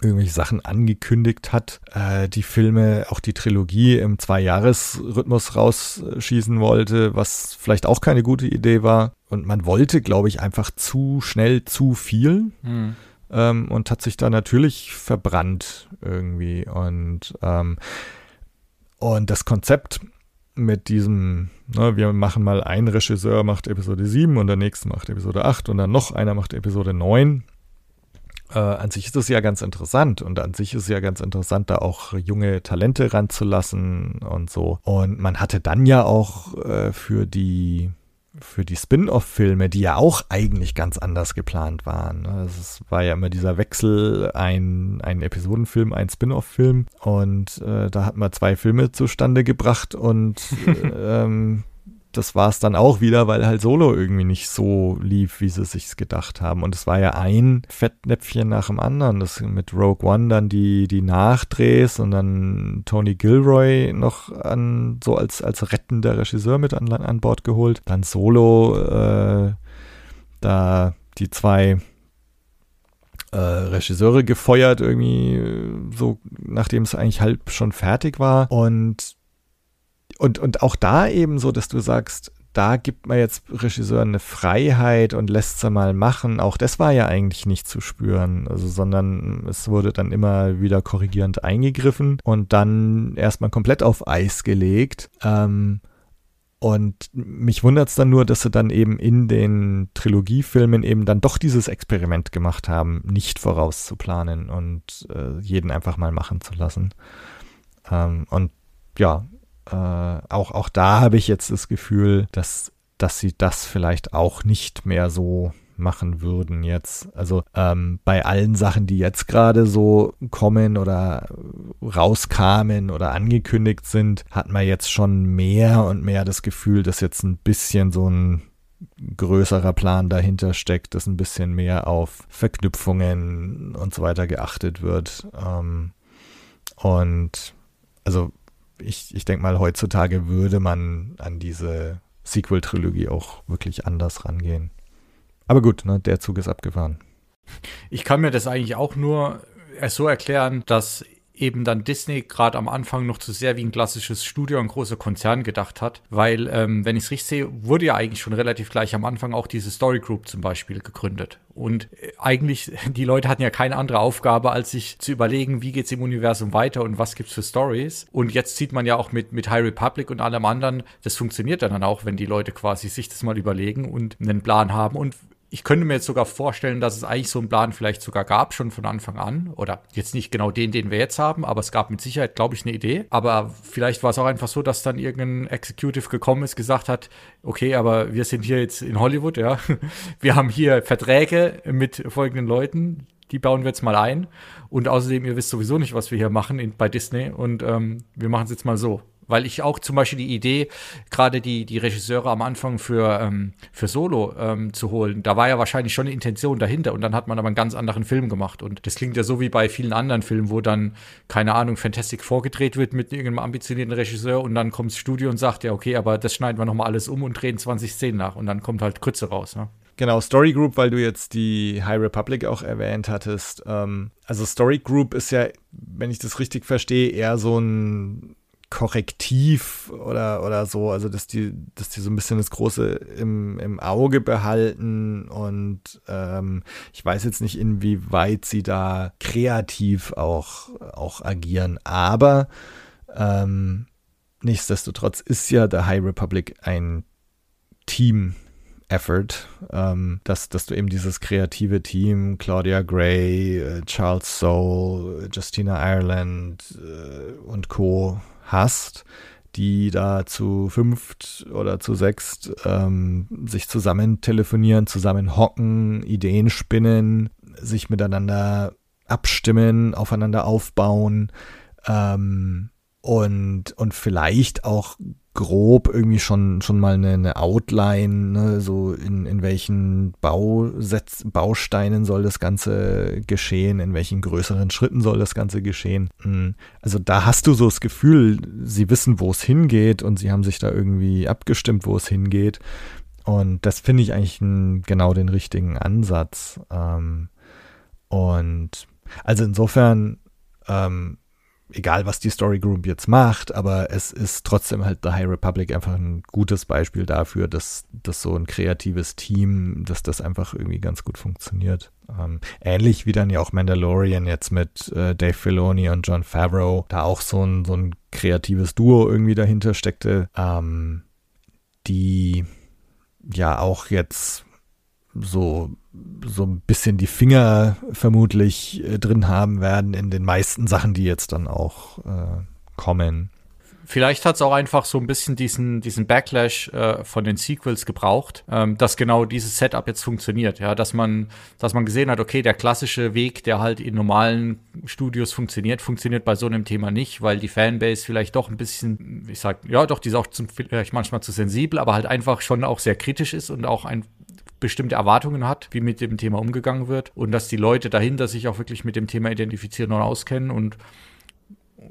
irgendwelche Sachen angekündigt hat, äh, die Filme, auch die Trilogie im Zwei-Jahres-Rhythmus rausschießen wollte, was vielleicht auch keine gute Idee war. Und man wollte, glaube ich, einfach zu schnell zu viel. Mhm ähm, und hat sich da natürlich verbrannt irgendwie. Und, ähm, und das Konzept mit diesem, ne, wir machen mal ein Regisseur macht Episode 7 und der nächste macht Episode 8 und dann noch einer macht Episode 9. Äh, an sich ist es ja ganz interessant und an sich ist es ja ganz interessant, da auch junge Talente ranzulassen und so. Und man hatte dann ja auch äh, für die für die Spin-off-Filme, die ja auch eigentlich ganz anders geplant waren. Ne? Es war ja immer dieser Wechsel, ein, ein Episodenfilm, ein Spin-off-Film. Und äh, da hat man zwei Filme zustande gebracht und ähm, das war es dann auch wieder, weil halt Solo irgendwie nicht so lief, wie sie sich's gedacht haben. Und es war ja ein Fettnäpfchen nach dem anderen. Das mit Rogue One dann die, die Nachdrehs und dann Tony Gilroy noch an, so als, als rettender Regisseur mit an, an Bord geholt. Dann Solo, äh, da die zwei äh, Regisseure gefeuert, irgendwie so, nachdem es eigentlich halb schon fertig war. Und und, und auch da eben so, dass du sagst, da gibt man jetzt Regisseuren eine Freiheit und lässt sie mal machen. Auch das war ja eigentlich nicht zu spüren, also, sondern es wurde dann immer wieder korrigierend eingegriffen und dann erstmal komplett auf Eis gelegt. Ähm, und mich wundert es dann nur, dass sie dann eben in den Trilogiefilmen eben dann doch dieses Experiment gemacht haben, nicht vorauszuplanen und äh, jeden einfach mal machen zu lassen. Ähm, und ja, äh, auch, auch da habe ich jetzt das Gefühl, dass, dass sie das vielleicht auch nicht mehr so machen würden jetzt. Also ähm, bei allen Sachen, die jetzt gerade so kommen oder rauskamen oder angekündigt sind, hat man jetzt schon mehr und mehr das Gefühl, dass jetzt ein bisschen so ein größerer Plan dahinter steckt, dass ein bisschen mehr auf Verknüpfungen und so weiter geachtet wird. Ähm, und also ich, ich denke mal, heutzutage würde man an diese Sequel-Trilogie auch wirklich anders rangehen. Aber gut, ne, der Zug ist abgefahren. Ich kann mir das eigentlich auch nur so erklären, dass eben dann Disney gerade am Anfang noch zu sehr wie ein klassisches Studio, ein großer Konzern gedacht hat, weil, ähm, wenn ich es richtig sehe, wurde ja eigentlich schon relativ gleich am Anfang auch diese Story Group zum Beispiel gegründet. Und äh, eigentlich, die Leute hatten ja keine andere Aufgabe, als sich zu überlegen, wie geht's im Universum weiter und was gibt's für Stories. Und jetzt sieht man ja auch mit, mit High Republic und allem anderen, das funktioniert dann auch, wenn die Leute quasi sich das mal überlegen und einen Plan haben. Und ich könnte mir jetzt sogar vorstellen, dass es eigentlich so einen Plan vielleicht sogar gab, schon von Anfang an. Oder jetzt nicht genau den, den wir jetzt haben, aber es gab mit Sicherheit, glaube ich, eine Idee. Aber vielleicht war es auch einfach so, dass dann irgendein Executive gekommen ist, gesagt hat, okay, aber wir sind hier jetzt in Hollywood, ja. Wir haben hier Verträge mit folgenden Leuten, die bauen wir jetzt mal ein. Und außerdem, ihr wisst sowieso nicht, was wir hier machen in, bei Disney. Und ähm, wir machen es jetzt mal so. Weil ich auch zum Beispiel die Idee, gerade die, die Regisseure am Anfang für, ähm, für Solo ähm, zu holen, da war ja wahrscheinlich schon eine Intention dahinter und dann hat man aber einen ganz anderen Film gemacht. Und das klingt ja so wie bei vielen anderen Filmen, wo dann, keine Ahnung, Fantastic vorgedreht wird mit irgendeinem ambitionierten Regisseur und dann kommt das Studio und sagt, ja, okay, aber das schneiden wir nochmal alles um und drehen 20 Szenen nach und dann kommt halt Krütze raus. Ne? Genau, Story Group, weil du jetzt die High Republic auch erwähnt hattest. Ähm, also Story Group ist ja, wenn ich das richtig verstehe, eher so ein Korrektiv oder, oder so, also dass die, dass die so ein bisschen das Große im, im Auge behalten und ähm, ich weiß jetzt nicht, inwieweit sie da kreativ auch, auch agieren, aber ähm, nichtsdestotrotz ist ja der High Republic ein Team, Effort, ähm, dass, dass du eben dieses kreative Team, Claudia Gray, äh, Charles Soule, Justina Ireland äh, und Co hast, die da zu fünft oder zu sechst ähm, sich zusammen telefonieren, zusammen hocken, Ideen spinnen, sich miteinander abstimmen, aufeinander aufbauen ähm, und, und vielleicht auch grob irgendwie schon, schon mal eine, eine Outline, ne, so in, in welchen Bausetz, Bausteinen soll das Ganze geschehen, in welchen größeren Schritten soll das Ganze geschehen. Hm, also da hast du so das Gefühl, sie wissen, wo es hingeht und sie haben sich da irgendwie abgestimmt, wo es hingeht. Und das finde ich eigentlich ein, genau den richtigen Ansatz. Ähm, und also insofern ähm, egal was die Story Group jetzt macht, aber es ist trotzdem halt The High Republic einfach ein gutes Beispiel dafür, dass, dass so ein kreatives Team, dass das einfach irgendwie ganz gut funktioniert. Ähm, ähnlich wie dann ja auch Mandalorian jetzt mit äh, Dave Filoni und John Favreau, da auch so ein, so ein kreatives Duo irgendwie dahinter steckte, ähm, die ja auch jetzt so so ein bisschen die Finger vermutlich äh, drin haben werden in den meisten Sachen, die jetzt dann auch äh, kommen. Vielleicht hat es auch einfach so ein bisschen diesen, diesen Backlash äh, von den Sequels gebraucht, ähm, dass genau dieses Setup jetzt funktioniert. Ja, dass man, dass man gesehen hat, okay, der klassische Weg, der halt in normalen Studios funktioniert, funktioniert bei so einem Thema nicht, weil die Fanbase vielleicht doch ein bisschen, ich sag, ja, doch, die ist auch zum, vielleicht manchmal zu sensibel, aber halt einfach schon auch sehr kritisch ist und auch ein bestimmte Erwartungen hat, wie mit dem Thema umgegangen wird und dass die Leute dahinter sich auch wirklich mit dem Thema identifizieren und auskennen und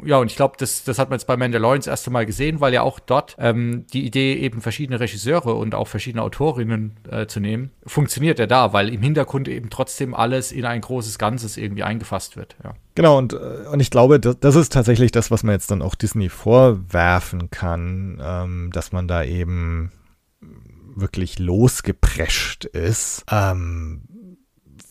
ja, und ich glaube, das, das hat man jetzt bei Mandalorian das erste Mal gesehen, weil ja auch dort ähm, die Idee, eben verschiedene Regisseure und auch verschiedene Autorinnen äh, zu nehmen, funktioniert ja da, weil im Hintergrund eben trotzdem alles in ein großes Ganzes irgendwie eingefasst wird. Ja. Genau, und, äh, und ich glaube, das, das ist tatsächlich das, was man jetzt dann auch Disney vorwerfen kann, ähm, dass man da eben wirklich losgeprescht ist, ähm,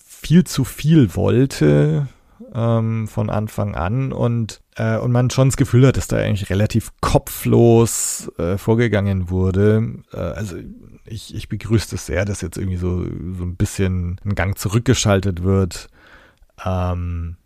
viel zu viel wollte ähm, von Anfang an und, äh, und man schon das Gefühl hat, dass da eigentlich relativ kopflos äh, vorgegangen wurde. Äh, also ich, ich begrüße es sehr, dass jetzt irgendwie so, so ein bisschen ein Gang zurückgeschaltet wird ähm,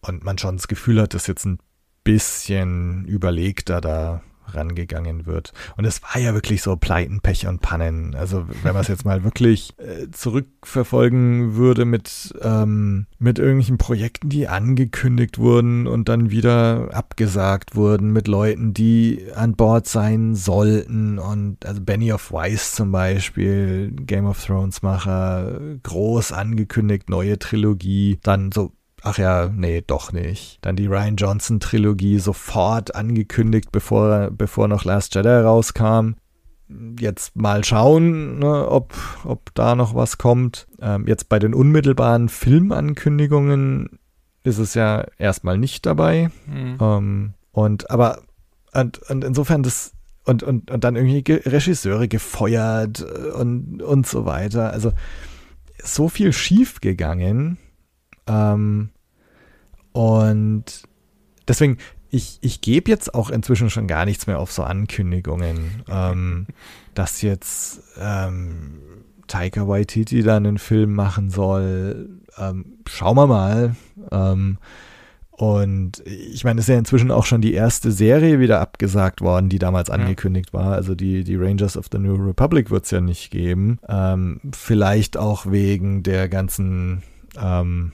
und man schon das Gefühl hat, dass jetzt ein bisschen überlegter da rangegangen wird. Und es war ja wirklich so Pleiten, Pech und Pannen. Also wenn man es jetzt mal wirklich äh, zurückverfolgen würde mit, ähm, mit irgendwelchen Projekten, die angekündigt wurden und dann wieder abgesagt wurden, mit Leuten, die an Bord sein sollten. Und also Benny of Weiss zum Beispiel, Game of Thrones Macher, groß angekündigt, neue Trilogie, dann so Ach ja, nee, doch nicht. Dann die Ryan Johnson Trilogie sofort angekündigt, bevor, bevor noch Last Jedi rauskam. Jetzt mal schauen, ne, ob, ob da noch was kommt. Ähm, jetzt bei den unmittelbaren Filmankündigungen ist es ja erstmal nicht dabei. Mhm. Ähm, und aber und, und insofern das und, und, und dann irgendwie Regisseure gefeuert und, und so weiter. Also so viel schief gegangen ähm, und deswegen, ich, ich gebe jetzt auch inzwischen schon gar nichts mehr auf so Ankündigungen, ähm, dass jetzt ähm, Taika Waititi dann einen Film machen soll. Ähm, schauen wir mal. Ähm, und ich meine, es ist ja inzwischen auch schon die erste Serie wieder abgesagt worden, die damals angekündigt war. Also die, die Rangers of the New Republic wird es ja nicht geben. Ähm, vielleicht auch wegen der ganzen ähm,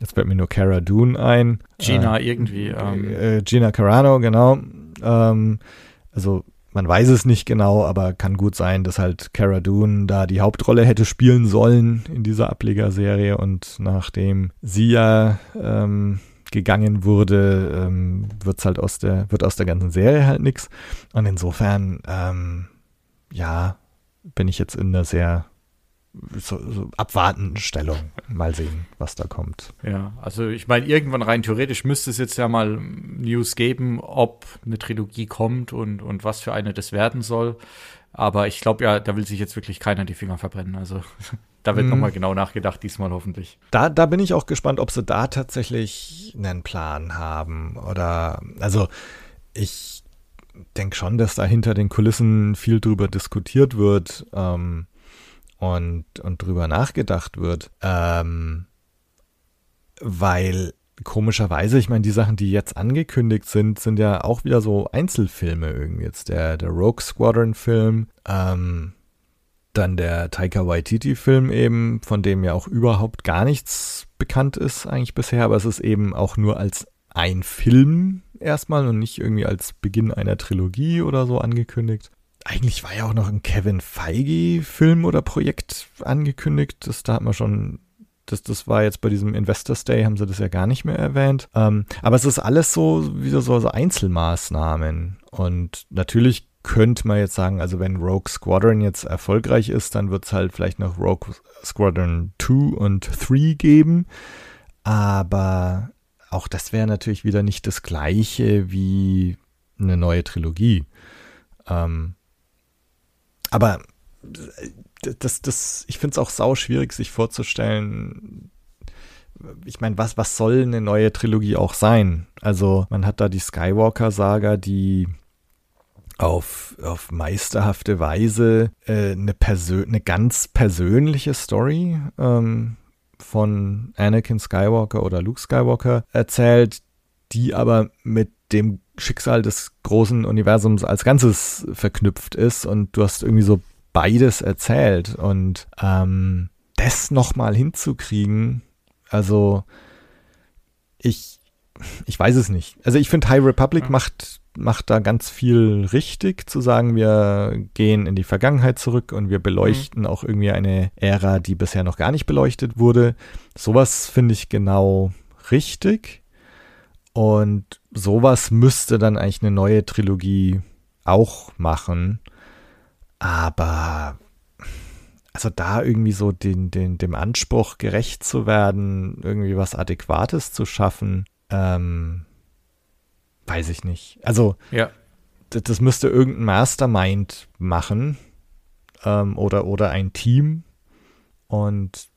Jetzt fällt mir nur Cara Dune ein. Gina äh, irgendwie. Ähm. Äh, Gina Carano, genau. Ähm, also man weiß es nicht genau, aber kann gut sein, dass halt Cara Dune da die Hauptrolle hätte spielen sollen in dieser Ablegerserie und nachdem sie ja ähm, gegangen wurde, ähm, wird's halt aus der, wird aus der ganzen Serie halt nichts. Und insofern, ähm, ja, bin ich jetzt in einer sehr so, so abwartenden Stellung. Mal sehen, was da kommt. Ja, also ich meine, irgendwann rein theoretisch müsste es jetzt ja mal News geben, ob eine Trilogie kommt und, und was für eine das werden soll. Aber ich glaube ja, da will sich jetzt wirklich keiner die Finger verbrennen. Also da wird hm. nochmal genau nachgedacht, diesmal hoffentlich. Da, da bin ich auch gespannt, ob sie da tatsächlich einen Plan haben. Oder, also ich denke schon, dass da hinter den Kulissen viel drüber diskutiert wird. Ähm, und, und drüber nachgedacht wird. Ähm, weil komischerweise, ich meine, die Sachen, die jetzt angekündigt sind, sind ja auch wieder so Einzelfilme irgendwie. Jetzt der, der Rogue Squadron-Film, ähm, dann der Taika Waititi-Film eben, von dem ja auch überhaupt gar nichts bekannt ist eigentlich bisher, aber es ist eben auch nur als ein Film erstmal und nicht irgendwie als Beginn einer Trilogie oder so angekündigt eigentlich war ja auch noch ein Kevin Feige-Film oder Projekt angekündigt. Das, da hat man schon, das, das war jetzt bei diesem Investors Day, haben sie das ja gar nicht mehr erwähnt. Ähm, aber es ist alles so wieder so, so Einzelmaßnahmen. Und natürlich könnte man jetzt sagen, also wenn Rogue Squadron jetzt erfolgreich ist, dann wird es halt vielleicht noch Rogue Squadron 2 und 3 geben. Aber auch das wäre natürlich wieder nicht das gleiche wie eine neue Trilogie. Ähm, aber äh, das, das, ich finde es auch sau schwierig, sich vorzustellen. Ich meine, was, was soll eine neue Trilogie auch sein? Also, man hat da die Skywalker-Saga, die auf, auf meisterhafte Weise äh, eine, Persön eine ganz persönliche Story ähm, von Anakin Skywalker oder Luke Skywalker erzählt, die aber mit dem Schicksal des großen Universums als Ganzes verknüpft ist und du hast irgendwie so beides erzählt und ähm, das nochmal hinzukriegen, also ich, ich weiß es nicht. Also ich finde High Republic ja. macht, macht da ganz viel richtig, zu sagen, wir gehen in die Vergangenheit zurück und wir beleuchten mhm. auch irgendwie eine Ära, die bisher noch gar nicht beleuchtet wurde. Sowas finde ich genau richtig. Und sowas müsste dann eigentlich eine neue Trilogie auch machen. Aber also da irgendwie so den, den, dem Anspruch gerecht zu werden, irgendwie was Adäquates zu schaffen, ähm, weiß ich nicht. Also ja. das, das müsste irgendein Mastermind machen ähm, oder, oder ein Team. Und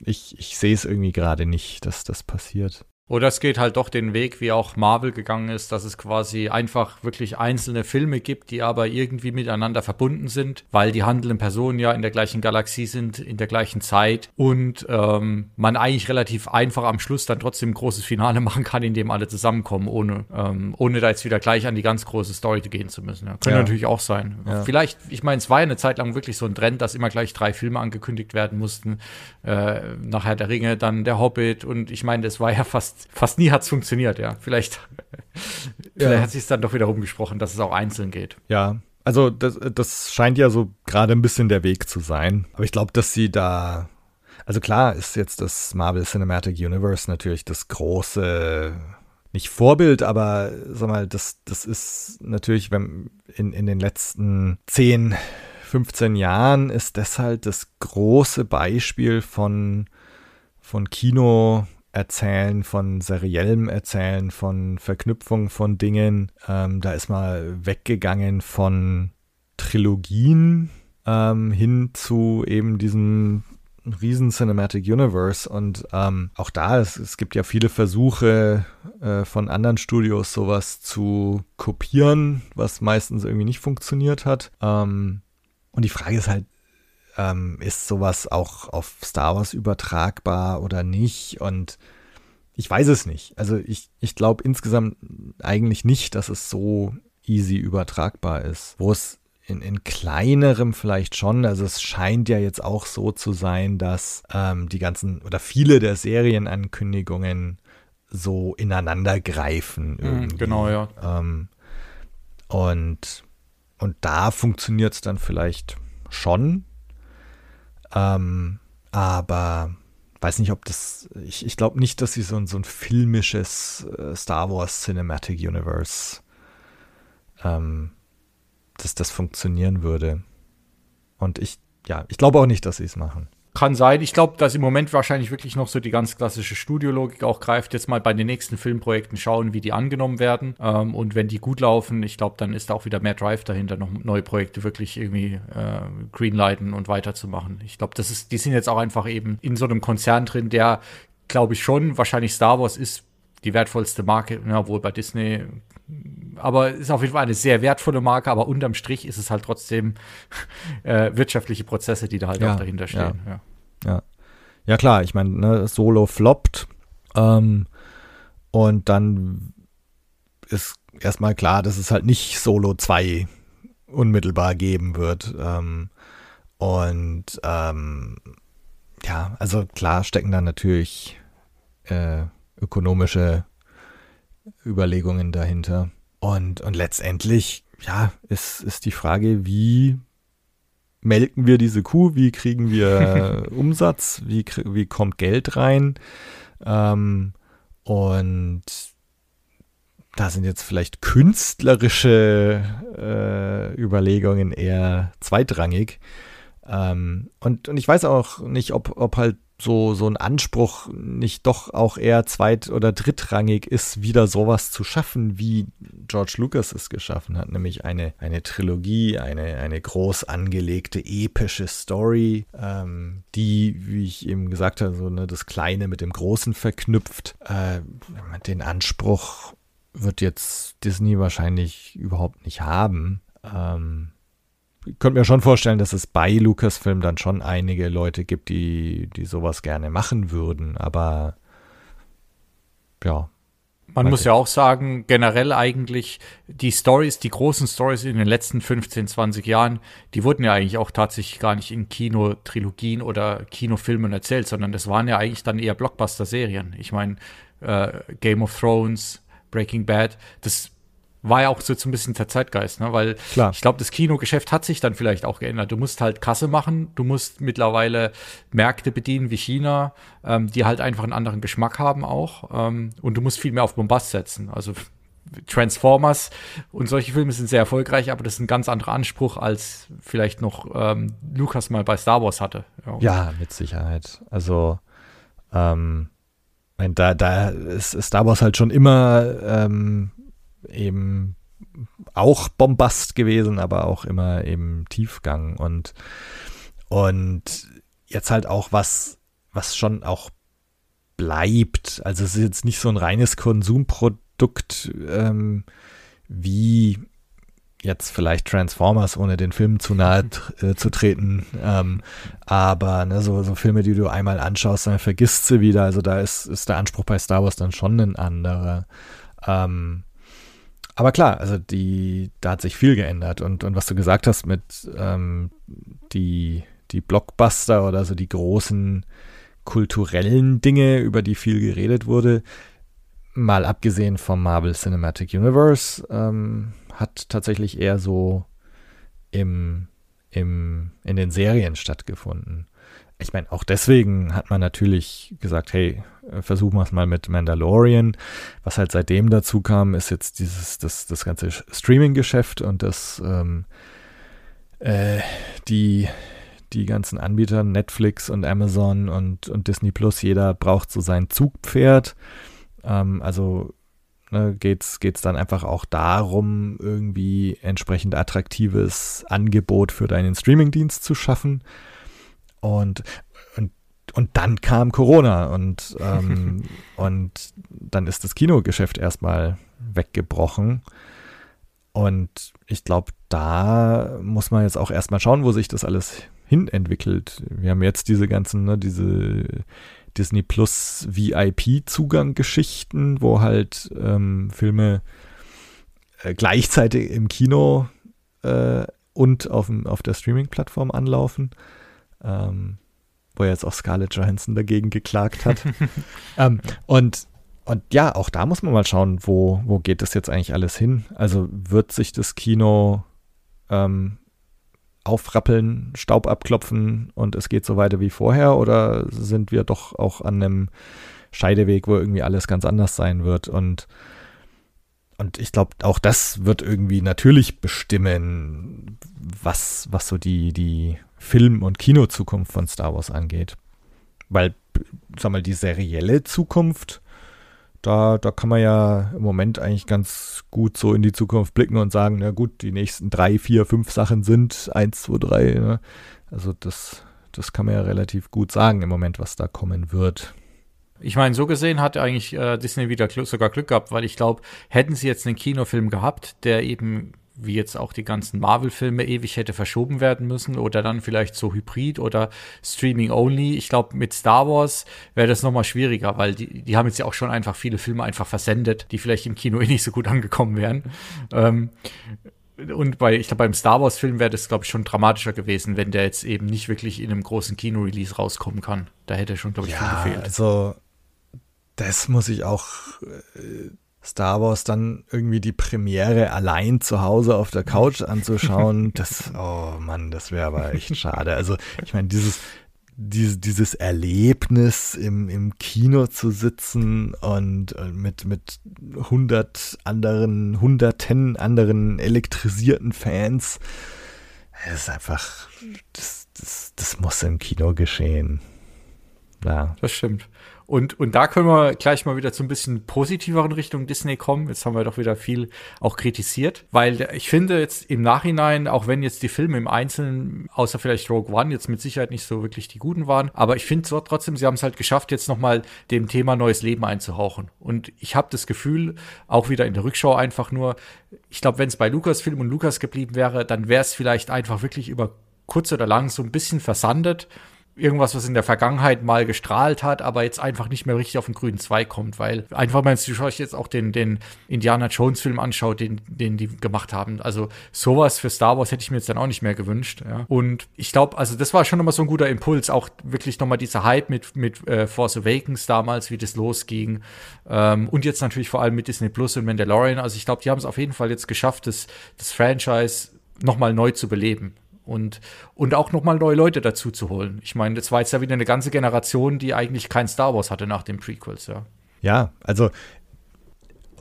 ich, ich sehe es irgendwie gerade nicht, dass das passiert. Oder es geht halt doch den Weg, wie auch Marvel gegangen ist, dass es quasi einfach wirklich einzelne Filme gibt, die aber irgendwie miteinander verbunden sind, weil die handelnden Personen ja in der gleichen Galaxie sind, in der gleichen Zeit und ähm, man eigentlich relativ einfach am Schluss dann trotzdem ein großes Finale machen kann, in dem alle zusammenkommen, ohne, ähm, ohne da jetzt wieder gleich an die ganz große Story gehen zu müssen. Ja. Könnte ja. natürlich auch sein. Ja. Vielleicht, ich meine, es war ja eine Zeit lang wirklich so ein Trend, dass immer gleich drei Filme angekündigt werden mussten. Äh, nachher der Ringe, dann der Hobbit und ich meine, das war ja fast fast nie hat es funktioniert, ja. Vielleicht, vielleicht hat sich dann doch wieder rumgesprochen, dass es auch einzeln geht. Ja, also das, das scheint ja so gerade ein bisschen der Weg zu sein. Aber ich glaube, dass sie da. Also klar ist jetzt das Marvel Cinematic Universe natürlich das große, nicht Vorbild, aber sag mal, das, das ist natürlich, wenn in, in den letzten 10, 15 Jahren ist das halt das große Beispiel von, von Kino Erzählen, von seriellem Erzählen, von Verknüpfung von Dingen. Ähm, da ist mal weggegangen von Trilogien ähm, hin zu eben diesem riesen Cinematic Universe und ähm, auch da, es, es gibt ja viele Versuche äh, von anderen Studios sowas zu kopieren, was meistens irgendwie nicht funktioniert hat. Ähm, und die Frage ist halt, ähm, ist sowas auch auf Star Wars übertragbar oder nicht? Und ich weiß es nicht. Also ich, ich glaube insgesamt eigentlich nicht, dass es so easy übertragbar ist. Wo es in, in kleinerem vielleicht schon. Also es scheint ja jetzt auch so zu sein, dass ähm, die ganzen oder viele der Serienankündigungen so ineinander greifen. Mhm, irgendwie. Genau, ja. Ähm, und, und da funktioniert es dann vielleicht schon. Ähm, aber weiß nicht, ob das. Ich, ich glaube nicht, dass sie so ein, so ein filmisches äh, Star Wars Cinematic Universe, ähm, dass das funktionieren würde. Und ich, ja, ich glaube auch nicht, dass sie es machen. Kann sein. Ich glaube, dass im Moment wahrscheinlich wirklich noch so die ganz klassische Studiologik auch greift. Jetzt mal bei den nächsten Filmprojekten schauen, wie die angenommen werden. Ähm, und wenn die gut laufen, ich glaube, dann ist da auch wieder mehr Drive dahinter, noch neue Projekte wirklich irgendwie äh, greenlighten und weiterzumachen. Ich glaube, das ist, die sind jetzt auch einfach eben in so einem Konzern drin, der, glaube ich, schon, wahrscheinlich Star Wars ist die wertvollste Marke, ja, wohl bei Disney aber ist auf jeden Fall eine sehr wertvolle Marke, aber unterm Strich ist es halt trotzdem äh, wirtschaftliche Prozesse, die da halt ja, auch dahinter stehen. Ja, ja. ja. klar, ich meine, ne, Solo floppt ähm, und dann ist erstmal klar, dass es halt nicht Solo 2 unmittelbar geben wird. Ähm, und ähm, ja, also klar stecken da natürlich äh, ökonomische Überlegungen dahinter. Und, und letztendlich, ja, ist, ist die Frage, wie melken wir diese Kuh, wie kriegen wir Umsatz, wie, wie kommt Geld rein. Ähm, und da sind jetzt vielleicht künstlerische äh, Überlegungen eher zweitrangig. Ähm, und, und ich weiß auch nicht, ob, ob halt so, so ein Anspruch nicht doch auch eher zweit- oder drittrangig ist, wieder sowas zu schaffen, wie George Lucas es geschaffen hat, nämlich eine, eine Trilogie, eine, eine groß angelegte, epische Story, ähm, die, wie ich eben gesagt habe, so ne, das Kleine mit dem Großen verknüpft. Äh, den Anspruch wird jetzt Disney wahrscheinlich überhaupt nicht haben. Ähm, könnte mir schon vorstellen, dass es bei Lucasfilm dann schon einige Leute gibt, die, die sowas gerne machen würden, aber ja. Man muss ja auch sagen, generell eigentlich die Stories, die großen Stories in den letzten 15, 20 Jahren, die wurden ja eigentlich auch tatsächlich gar nicht in Kinotrilogien oder Kinofilmen erzählt, sondern das waren ja eigentlich dann eher Blockbuster-Serien. Ich meine, äh, Game of Thrones, Breaking Bad, das war ja auch so, so ein bisschen der Zeitgeist, ne? weil Klar. ich glaube, das Kinogeschäft hat sich dann vielleicht auch geändert. Du musst halt Kasse machen, du musst mittlerweile Märkte bedienen wie China, ähm, die halt einfach einen anderen Geschmack haben auch ähm, und du musst viel mehr auf Bombast setzen. Also Transformers und solche Filme sind sehr erfolgreich, aber das ist ein ganz anderer Anspruch, als vielleicht noch ähm, Lukas mal bei Star Wars hatte. Ja, ja mit Sicherheit. Also ähm, da, da ist Star Wars halt schon immer ähm, eben auch Bombast gewesen, aber auch immer eben Tiefgang und und jetzt halt auch was, was schon auch bleibt. Also es ist jetzt nicht so ein reines Konsumprodukt ähm, wie jetzt vielleicht Transformers, ohne den Film zu nahe äh, zu treten. Ähm, aber ne, so, so Filme, die du einmal anschaust, dann vergisst sie wieder. Also da ist, ist der Anspruch bei Star Wars dann schon ein anderer. Ähm, aber klar, also die, da hat sich viel geändert und, und was du gesagt hast mit ähm, die, die Blockbuster oder so die großen kulturellen Dinge, über die viel geredet wurde, mal abgesehen vom Marvel Cinematic Universe, ähm, hat tatsächlich eher so im, im, in den Serien stattgefunden ich meine, auch deswegen hat man natürlich gesagt, hey, versuchen wir es mal mit Mandalorian. Was halt seitdem dazu kam, ist jetzt dieses, das, das ganze Streaming-Geschäft und das, ähm, äh, die, die ganzen Anbieter, Netflix und Amazon und, und Disney Plus, jeder braucht so sein Zugpferd. Ähm, also ne, geht es dann einfach auch darum, irgendwie entsprechend attraktives Angebot für deinen Streamingdienst zu schaffen. Und, und, und dann kam Corona und, ähm, und dann ist das Kinogeschäft erstmal weggebrochen. Und ich glaube, da muss man jetzt auch erstmal schauen, wo sich das alles hin entwickelt. Wir haben jetzt diese ganzen, ne, diese Disney Plus VIP-Zugang-Geschichten, wo halt ähm, Filme äh, gleichzeitig im Kino äh, und auf, auf der Streaming-Plattform anlaufen ähm, wo jetzt auch Scarlett Johansson dagegen geklagt hat. ähm, und, und ja, auch da muss man mal schauen, wo, wo geht das jetzt eigentlich alles hin? Also wird sich das Kino ähm, aufrappeln, Staub abklopfen und es geht so weiter wie vorher oder sind wir doch auch an einem Scheideweg, wo irgendwie alles ganz anders sein wird und und ich glaube, auch das wird irgendwie natürlich bestimmen, was, was so die, die Film- und Kinozukunft von Star Wars angeht. Weil, sag mal, die serielle Zukunft, da, da kann man ja im Moment eigentlich ganz gut so in die Zukunft blicken und sagen, na gut, die nächsten drei, vier, fünf Sachen sind eins, zwei, drei. Ne? Also das, das kann man ja relativ gut sagen im Moment, was da kommen wird. Ich meine, so gesehen hat eigentlich äh, Disney wieder sogar Glück gehabt, weil ich glaube, hätten sie jetzt einen Kinofilm gehabt, der eben wie jetzt auch die ganzen Marvel-Filme ewig hätte verschoben werden müssen oder dann vielleicht so Hybrid oder Streaming Only. Ich glaube, mit Star Wars wäre das nochmal schwieriger, weil die, die haben jetzt ja auch schon einfach viele Filme einfach versendet, die vielleicht im Kino eh nicht so gut angekommen wären. Ähm, und bei, ich glaube, beim Star Wars-Film wäre das, glaube ich, schon dramatischer gewesen, wenn der jetzt eben nicht wirklich in einem großen Kino-Release rauskommen kann. Da hätte schon, glaube ich, ja, viel gefehlt. Also, das muss ich auch äh, Star Wars dann irgendwie die Premiere allein zu Hause auf der Couch anzuschauen, das, oh Mann, das wäre aber echt schade. Also, ich meine, dieses, dieses, dieses Erlebnis im, im Kino zu sitzen und äh, mit, mit hundert anderen, hunderten anderen elektrisierten Fans, das ist einfach, das, das, das muss im Kino geschehen. Ja. Das stimmt. Und, und da können wir gleich mal wieder zu ein bisschen positiveren Richtung Disney kommen. Jetzt haben wir doch wieder viel auch kritisiert, weil ich finde jetzt im Nachhinein, auch wenn jetzt die Filme im Einzelnen, außer vielleicht Rogue One, jetzt mit Sicherheit nicht so wirklich die guten waren, aber ich finde trotzdem, sie haben es halt geschafft, jetzt nochmal dem Thema neues Leben einzuhauchen. Und ich habe das Gefühl, auch wieder in der Rückschau einfach nur, ich glaube, wenn es bei Lucasfilm und Lukas geblieben wäre, dann wäre es vielleicht einfach wirklich über kurz oder lang so ein bisschen versandet irgendwas, was in der Vergangenheit mal gestrahlt hat, aber jetzt einfach nicht mehr richtig auf den grünen Zweig kommt, weil einfach, wenn man sich jetzt auch den, den Indiana Jones Film anschaut, den, den die gemacht haben. Also sowas für Star Wars hätte ich mir jetzt dann auch nicht mehr gewünscht. Ja. Und ich glaube, also das war schon nochmal so ein guter Impuls, auch wirklich nochmal dieser Hype mit, mit äh, Force Awakens damals, wie das losging. Ähm, und jetzt natürlich vor allem mit Disney Plus und Mandalorian. Also ich glaube, die haben es auf jeden Fall jetzt geschafft, das, das Franchise nochmal neu zu beleben und, und auch nochmal neue Leute dazu zu holen. Ich meine, das war jetzt ja wieder eine ganze Generation, die eigentlich kein Star Wars hatte nach den Prequels, ja. Ja, also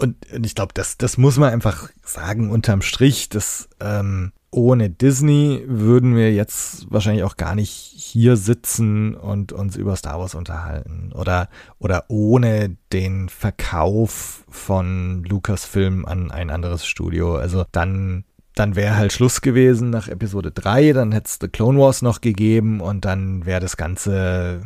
und, und ich glaube, das, das muss man einfach sagen, unterm Strich, dass ähm, ohne Disney würden wir jetzt wahrscheinlich auch gar nicht hier sitzen und uns über Star Wars unterhalten. Oder, oder ohne den Verkauf von Lucasfilm an ein anderes Studio. Also dann dann wäre halt Schluss gewesen nach Episode 3, dann hätte es The Clone Wars noch gegeben und dann wäre das Ganze,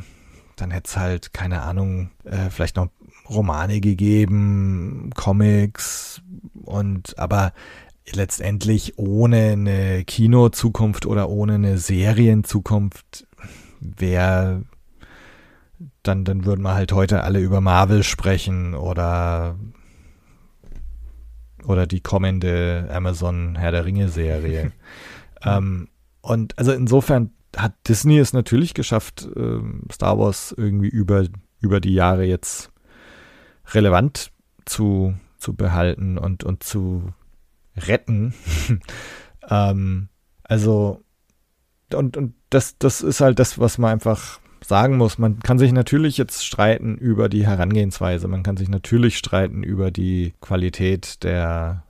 dann hätte es halt, keine Ahnung, äh, vielleicht noch Romane gegeben, Comics und aber letztendlich ohne eine Kinozukunft oder ohne eine Serienzukunft wäre dann, dann würden wir halt heute alle über Marvel sprechen oder oder die kommende Amazon Herr der Ringe Serie. ähm, und also insofern hat Disney es natürlich geschafft, äh, Star Wars irgendwie über, über die Jahre jetzt relevant zu, zu behalten und, und zu retten. ähm, also, und, und das, das ist halt das, was man einfach sagen muss, man kann sich natürlich jetzt streiten über die Herangehensweise, man kann sich natürlich streiten über die Qualität der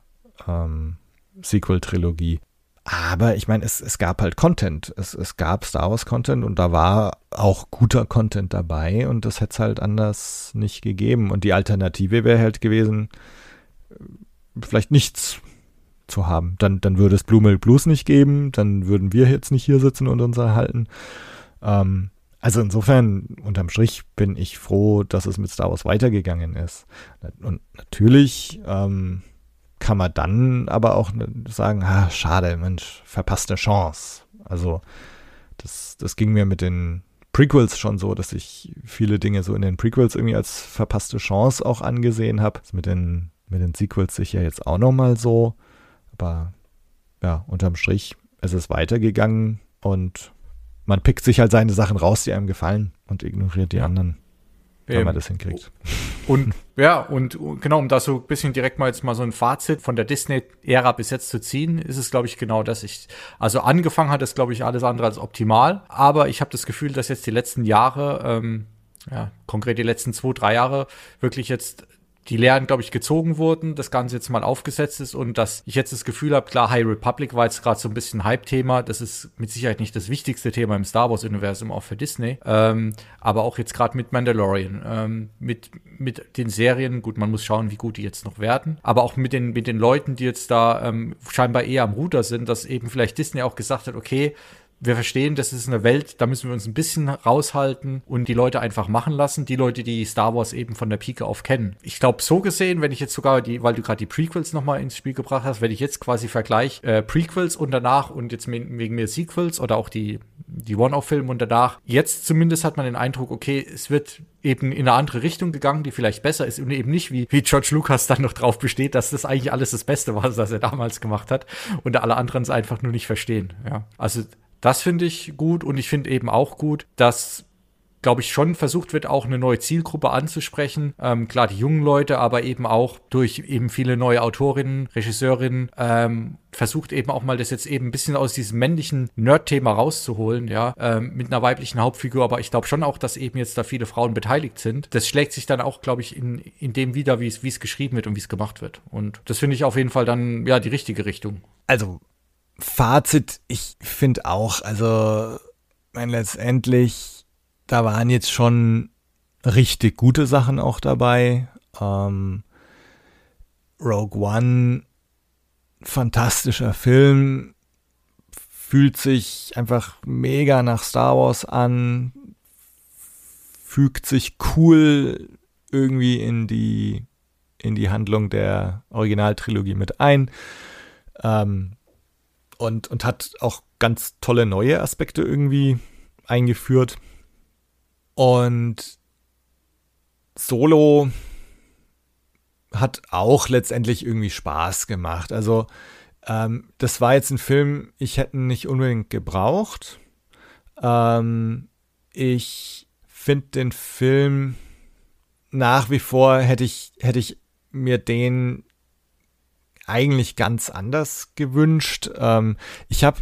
ähm, Sequel-Trilogie. Aber ich meine, es, es gab halt Content. Es, es gab Star Wars-Content und da war auch guter Content dabei und das hätte es halt anders nicht gegeben. Und die Alternative wäre halt gewesen, vielleicht nichts zu haben. Dann, dann würde es Blue Milk Blues nicht geben, dann würden wir jetzt nicht hier sitzen und uns erhalten. Ähm, also insofern, unterm Strich bin ich froh, dass es mit Star Wars weitergegangen ist. Und natürlich ähm, kann man dann aber auch sagen, ah, schade, Mensch, verpasste Chance. Also das, das ging mir mit den Prequels schon so, dass ich viele Dinge so in den Prequels irgendwie als verpasste Chance auch angesehen habe. Mit den, mit den Sequels sicher jetzt auch nochmal so. Aber ja, unterm Strich ist es weitergegangen und man pickt sich halt seine Sachen raus, die einem gefallen und ignoriert die anderen, wenn Eben. man das hinkriegt. Und ja, und genau, um da so ein bisschen direkt mal jetzt mal so ein Fazit von der Disney-Ära bis jetzt zu ziehen, ist es, glaube ich, genau das. Ich, also angefangen hat es, glaube ich, alles andere als optimal, aber ich habe das Gefühl, dass jetzt die letzten Jahre, ähm, ja, konkret die letzten zwei, drei Jahre, wirklich jetzt die Lehren, glaube ich, gezogen wurden, das Ganze jetzt mal aufgesetzt ist und dass ich jetzt das Gefühl habe, klar, High Republic war jetzt gerade so ein bisschen Hype-Thema. Das ist mit Sicherheit nicht das wichtigste Thema im Star Wars-Universum, auch für Disney. Ähm, aber auch jetzt gerade mit Mandalorian, ähm, mit, mit den Serien, gut, man muss schauen, wie gut die jetzt noch werden. Aber auch mit den, mit den Leuten, die jetzt da ähm, scheinbar eher am Ruder sind, dass eben vielleicht Disney auch gesagt hat, okay, wir verstehen, das ist eine Welt, da müssen wir uns ein bisschen raushalten und die Leute einfach machen lassen, die Leute, die Star Wars eben von der Pike auf kennen. Ich glaube, so gesehen, wenn ich jetzt sogar die, weil du gerade die Prequels nochmal ins Spiel gebracht hast, wenn ich jetzt quasi vergleiche äh, Prequels und danach und jetzt wegen mir Sequels oder auch die, die One-Off-Filme und danach, jetzt zumindest hat man den Eindruck, okay, es wird eben in eine andere Richtung gegangen, die vielleicht besser ist und eben nicht wie, wie George Lucas dann noch drauf besteht, dass das eigentlich alles das Beste war, was er damals gemacht hat und alle anderen es einfach nur nicht verstehen. Ja, also das finde ich gut und ich finde eben auch gut, dass glaube ich, schon versucht wird, auch eine neue Zielgruppe anzusprechen. Ähm, klar, die jungen Leute, aber eben auch durch eben viele neue Autorinnen, Regisseurinnen, ähm, versucht eben auch mal das jetzt eben ein bisschen aus diesem männlichen Nerd-Thema rauszuholen, ja, ähm, mit einer weiblichen Hauptfigur. Aber ich glaube schon auch, dass eben jetzt da viele Frauen beteiligt sind. Das schlägt sich dann auch, glaube ich, in, in dem wieder, wie es geschrieben wird und wie es gemacht wird. Und das finde ich auf jeden Fall dann, ja, die richtige Richtung. Also Fazit, ich finde auch, also mein, letztendlich, da waren jetzt schon richtig gute Sachen auch dabei. Ähm, Rogue One, fantastischer Film, fühlt sich einfach mega nach Star Wars an, fügt sich cool irgendwie in die in die Handlung der Originaltrilogie mit ein. Ähm, und, und hat auch ganz tolle neue Aspekte irgendwie eingeführt. Und Solo hat auch letztendlich irgendwie Spaß gemacht. Also ähm, das war jetzt ein Film, ich hätte nicht unbedingt gebraucht. Ähm, ich finde den Film nach wie vor hätte ich, hätte ich mir den eigentlich ganz anders gewünscht. Ähm, ich habe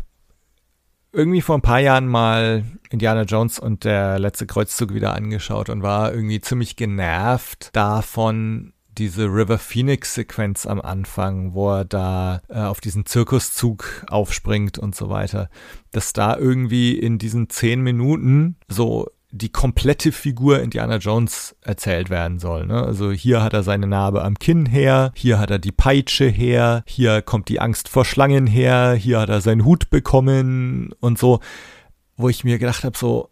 irgendwie vor ein paar Jahren mal Indiana Jones und der letzte Kreuzzug wieder angeschaut und war irgendwie ziemlich genervt davon, diese River Phoenix Sequenz am Anfang, wo er da äh, auf diesen Zirkuszug aufspringt und so weiter, dass da irgendwie in diesen zehn Minuten so die komplette Figur Indiana Jones erzählt werden soll. Ne? Also hier hat er seine Narbe am Kinn her, hier hat er die Peitsche her, hier kommt die Angst vor Schlangen her, hier hat er seinen Hut bekommen und so, wo ich mir gedacht habe, so,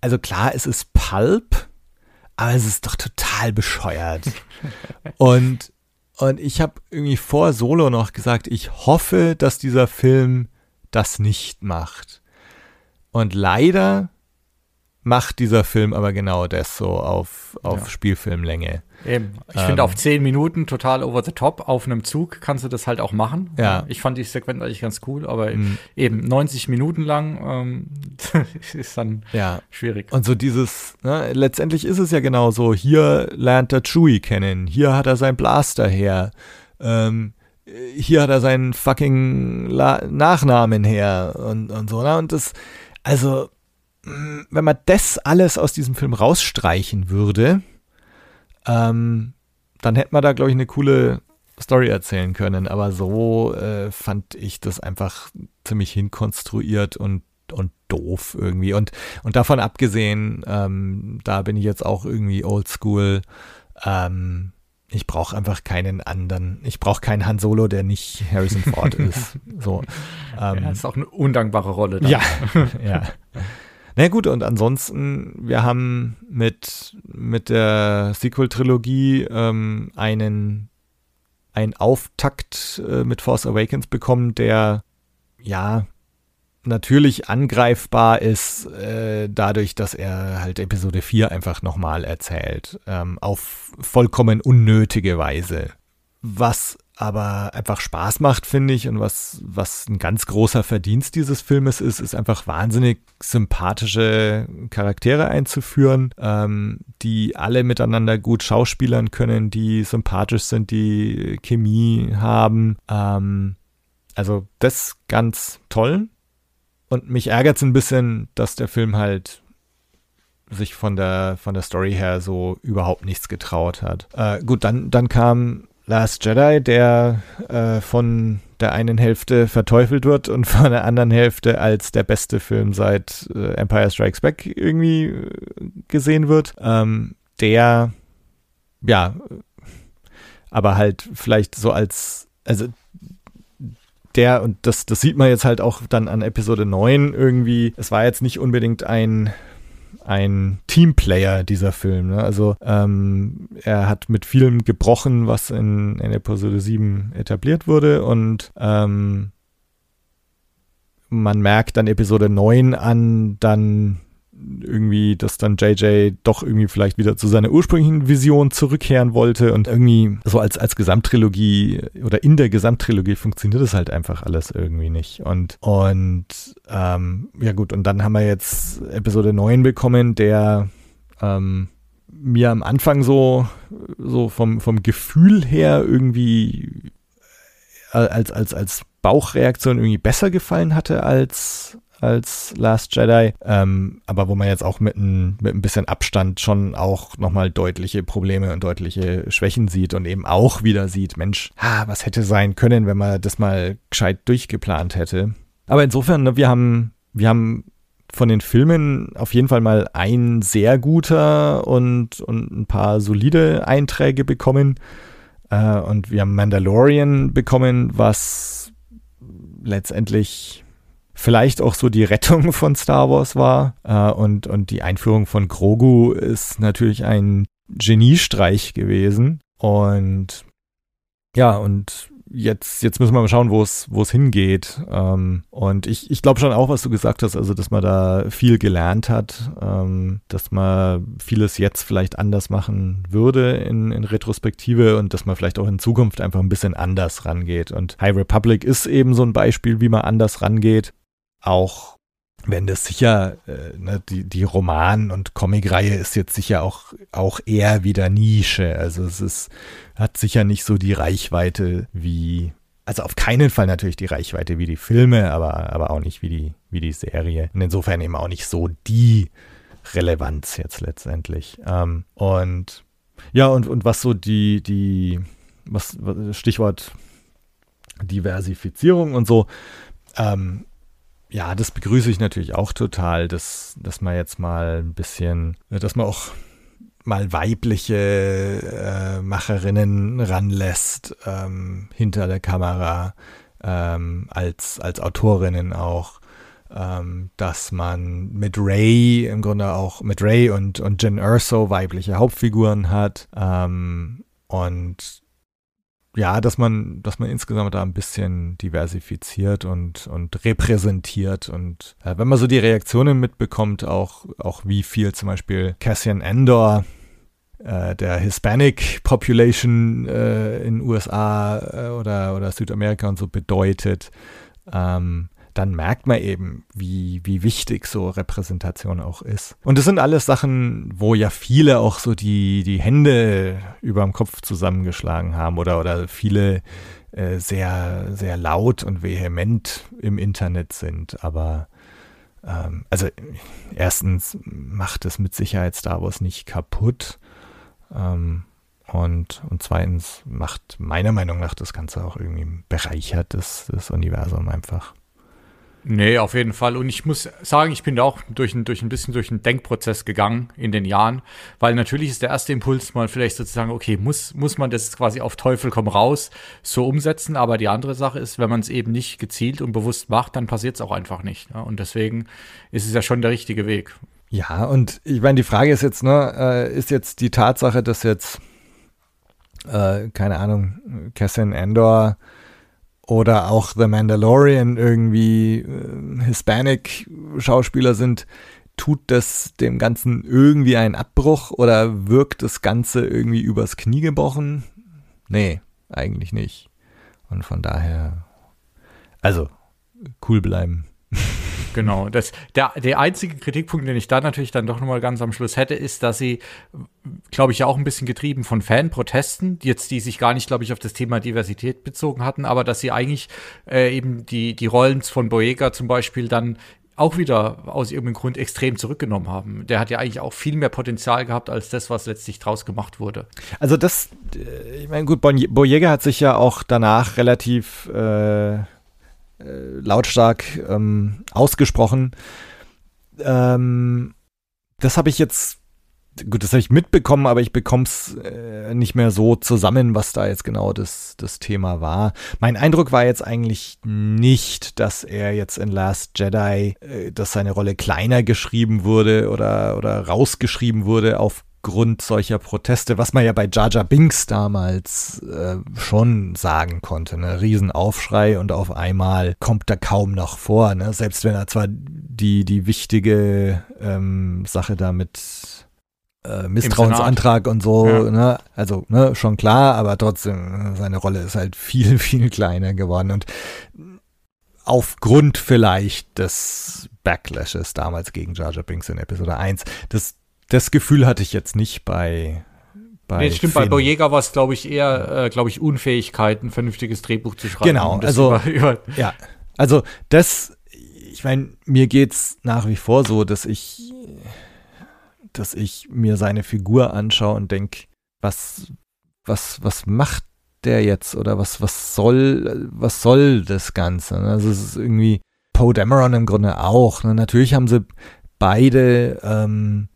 also klar, es ist Pulp, aber es ist doch total bescheuert. und, und ich habe irgendwie vor Solo noch gesagt, ich hoffe, dass dieser Film das nicht macht. Und leider macht dieser Film aber genau das so auf, auf ja. Spielfilmlänge. Eben. Ich ähm, finde auf zehn Minuten total over the top. Auf einem Zug kannst du das halt auch machen. Ja. Ich fand die Sequenz eigentlich ganz cool, aber mhm. eben 90 Minuten lang ähm, ist dann ja. schwierig. Und so dieses, ne, letztendlich ist es ja genau so, hier lernt er Chewie kennen, hier hat er sein Blaster her, ähm, hier hat er seinen fucking La Nachnamen her und, und so, ne? Und das, also wenn man das alles aus diesem Film rausstreichen würde, ähm, dann hätte man da, glaube ich, eine coole Story erzählen können. Aber so äh, fand ich das einfach ziemlich hinkonstruiert und, und doof irgendwie. Und, und davon abgesehen, ähm, da bin ich jetzt auch irgendwie oldschool. Ähm, ich brauche einfach keinen anderen. Ich brauche keinen Han Solo, der nicht Harrison Ford ist. So. Ähm, ja, ist auch eine undankbare Rolle. Dann. Ja, ja. Na gut, und ansonsten, wir haben mit, mit der Sequel-Trilogie ähm, einen, einen Auftakt äh, mit Force Awakens bekommen, der ja natürlich angreifbar ist, äh, dadurch, dass er halt Episode 4 einfach nochmal erzählt, ähm, auf vollkommen unnötige Weise. Was aber einfach Spaß macht, finde ich. Und was, was ein ganz großer Verdienst dieses Filmes ist, ist einfach wahnsinnig sympathische Charaktere einzuführen, ähm, die alle miteinander gut schauspielern können, die sympathisch sind, die Chemie haben. Ähm, also das ganz toll. Und mich ärgert es ein bisschen, dass der Film halt sich von der, von der Story her so überhaupt nichts getraut hat. Äh, gut, dann, dann kam Last Jedi, der äh, von der einen Hälfte verteufelt wird und von der anderen Hälfte als der beste Film seit äh, Empire Strikes Back irgendwie äh, gesehen wird. Ähm, der, ja, aber halt vielleicht so als, also der, und das, das sieht man jetzt halt auch dann an Episode 9 irgendwie, es war jetzt nicht unbedingt ein ein Teamplayer, dieser Film. Ne? Also ähm, er hat mit vielem gebrochen, was in, in Episode 7 etabliert wurde und ähm, man merkt dann Episode 9 an, dann irgendwie, dass dann JJ doch irgendwie vielleicht wieder zu seiner ursprünglichen Vision zurückkehren wollte und irgendwie so als, als Gesamttrilogie oder in der Gesamttrilogie funktioniert das halt einfach alles irgendwie nicht. Und, und ähm, ja gut, und dann haben wir jetzt Episode 9 bekommen, der ähm, mir am Anfang so, so vom, vom Gefühl her irgendwie äh, als, als, als Bauchreaktion irgendwie besser gefallen hatte als, als Last Jedi, ähm, aber wo man jetzt auch mit ein, mit ein bisschen Abstand schon auch nochmal deutliche Probleme und deutliche Schwächen sieht und eben auch wieder sieht, Mensch, ha, was hätte sein können, wenn man das mal gescheit durchgeplant hätte. Aber insofern, ne, wir haben, wir haben von den Filmen auf jeden Fall mal ein sehr guter und, und ein paar solide Einträge bekommen. Äh, und wir haben Mandalorian bekommen, was letztendlich vielleicht auch so die Rettung von Star Wars war. Äh, und, und die Einführung von Grogu ist natürlich ein Geniestreich gewesen. Und ja, und jetzt, jetzt müssen wir mal schauen, wo es, wo es hingeht. Ähm, und ich, ich glaube schon auch, was du gesagt hast, also dass man da viel gelernt hat, ähm, dass man vieles jetzt vielleicht anders machen würde in, in Retrospektive und dass man vielleicht auch in Zukunft einfach ein bisschen anders rangeht. Und High Republic ist eben so ein Beispiel, wie man anders rangeht. Auch wenn das sicher, äh, ne, die, die Roman- und Comicreihe ist jetzt sicher auch, auch eher wieder Nische. Also es ist, hat sicher nicht so die Reichweite wie, also auf keinen Fall natürlich die Reichweite wie die Filme, aber, aber auch nicht wie die, wie die Serie. Und insofern eben auch nicht so die Relevanz jetzt letztendlich. Ähm, und ja, und, und was so die, die, was, Stichwort Diversifizierung und so, ähm, ja, das begrüße ich natürlich auch total, dass, dass man jetzt mal ein bisschen, dass man auch mal weibliche äh, Macherinnen ranlässt ähm, hinter der Kamera, ähm, als, als Autorinnen auch, ähm, dass man mit Ray im Grunde auch mit Ray und, und Jen Erso weibliche Hauptfiguren hat ähm, und ja, dass man, dass man insgesamt da ein bisschen diversifiziert und, und repräsentiert. Und äh, wenn man so die Reaktionen mitbekommt, auch, auch wie viel zum Beispiel Cassian Endor äh, der Hispanic Population äh, in USA äh, oder, oder Südamerika und so bedeutet, ähm, dann merkt man eben, wie, wie wichtig so Repräsentation auch ist. Und das sind alles Sachen, wo ja viele auch so die, die Hände über dem Kopf zusammengeschlagen haben oder, oder viele äh, sehr, sehr laut und vehement im Internet sind. Aber ähm, also erstens macht es mit Sicherheit Star Wars nicht kaputt. Ähm, und, und zweitens macht meiner Meinung nach das Ganze auch irgendwie bereichert, das, das Universum einfach. Nee, auf jeden Fall. Und ich muss sagen, ich bin da auch durch ein, durch ein bisschen durch einen Denkprozess gegangen in den Jahren, weil natürlich ist der erste Impuls mal vielleicht sozusagen, okay, muss, muss man das quasi auf Teufel komm raus so umsetzen, aber die andere Sache ist, wenn man es eben nicht gezielt und bewusst macht, dann passiert es auch einfach nicht. Ne? Und deswegen ist es ja schon der richtige Weg. Ja, und ich meine, die Frage ist jetzt, ne, äh, ist jetzt die Tatsache, dass jetzt, äh, keine Ahnung, Cassian Endor oder auch The Mandalorian irgendwie äh, Hispanic-Schauspieler sind, tut das dem Ganzen irgendwie einen Abbruch oder wirkt das Ganze irgendwie übers Knie gebrochen? Nee, eigentlich nicht. Und von daher, also, cool bleiben. Genau. Das, der, der einzige Kritikpunkt, den ich da natürlich dann doch nochmal ganz am Schluss hätte, ist, dass sie, glaube ich, ja auch ein bisschen getrieben von Fanprotesten, jetzt die sich gar nicht, glaube ich, auf das Thema Diversität bezogen hatten, aber dass sie eigentlich äh, eben die, die Rollen von Boyega zum Beispiel dann auch wieder aus irgendeinem Grund extrem zurückgenommen haben. Der hat ja eigentlich auch viel mehr Potenzial gehabt als das, was letztlich draus gemacht wurde. Also das, äh, ich meine, gut, Boyega hat sich ja auch danach relativ äh lautstark ähm, ausgesprochen. Ähm, das habe ich jetzt, gut, das habe ich mitbekommen, aber ich bekomme es äh, nicht mehr so zusammen, was da jetzt genau das, das Thema war. Mein Eindruck war jetzt eigentlich nicht, dass er jetzt in Last Jedi, äh, dass seine Rolle kleiner geschrieben wurde oder, oder rausgeschrieben wurde auf Grund solcher Proteste, was man ja bei Jar Jar Binks damals äh, schon sagen konnte. Ne? Riesenaufschrei und auf einmal kommt er kaum noch vor. Ne? Selbst wenn er zwar die, die wichtige ähm, Sache da mit äh, Misstrauensantrag und so, ja. ne? also ne, schon klar, aber trotzdem, seine Rolle ist halt viel, viel kleiner geworden. Und aufgrund vielleicht des Backlashes damals gegen Jar Jar Binks in Episode 1, das das Gefühl hatte ich jetzt nicht bei. bei nee, stimmt, Finn. bei Boyega war es, glaube ich, eher, äh, glaube ich, Unfähigkeit, ein vernünftiges Drehbuch zu schreiben. Genau, also, über, über ja, also das, ich meine, mir geht's nach wie vor so, dass ich, dass ich mir seine Figur anschaue und denke, was, was, was macht der jetzt oder was, was soll, was soll das Ganze? Also es ist irgendwie Poe Dameron im Grunde auch. Ne? Natürlich haben sie beide ähm,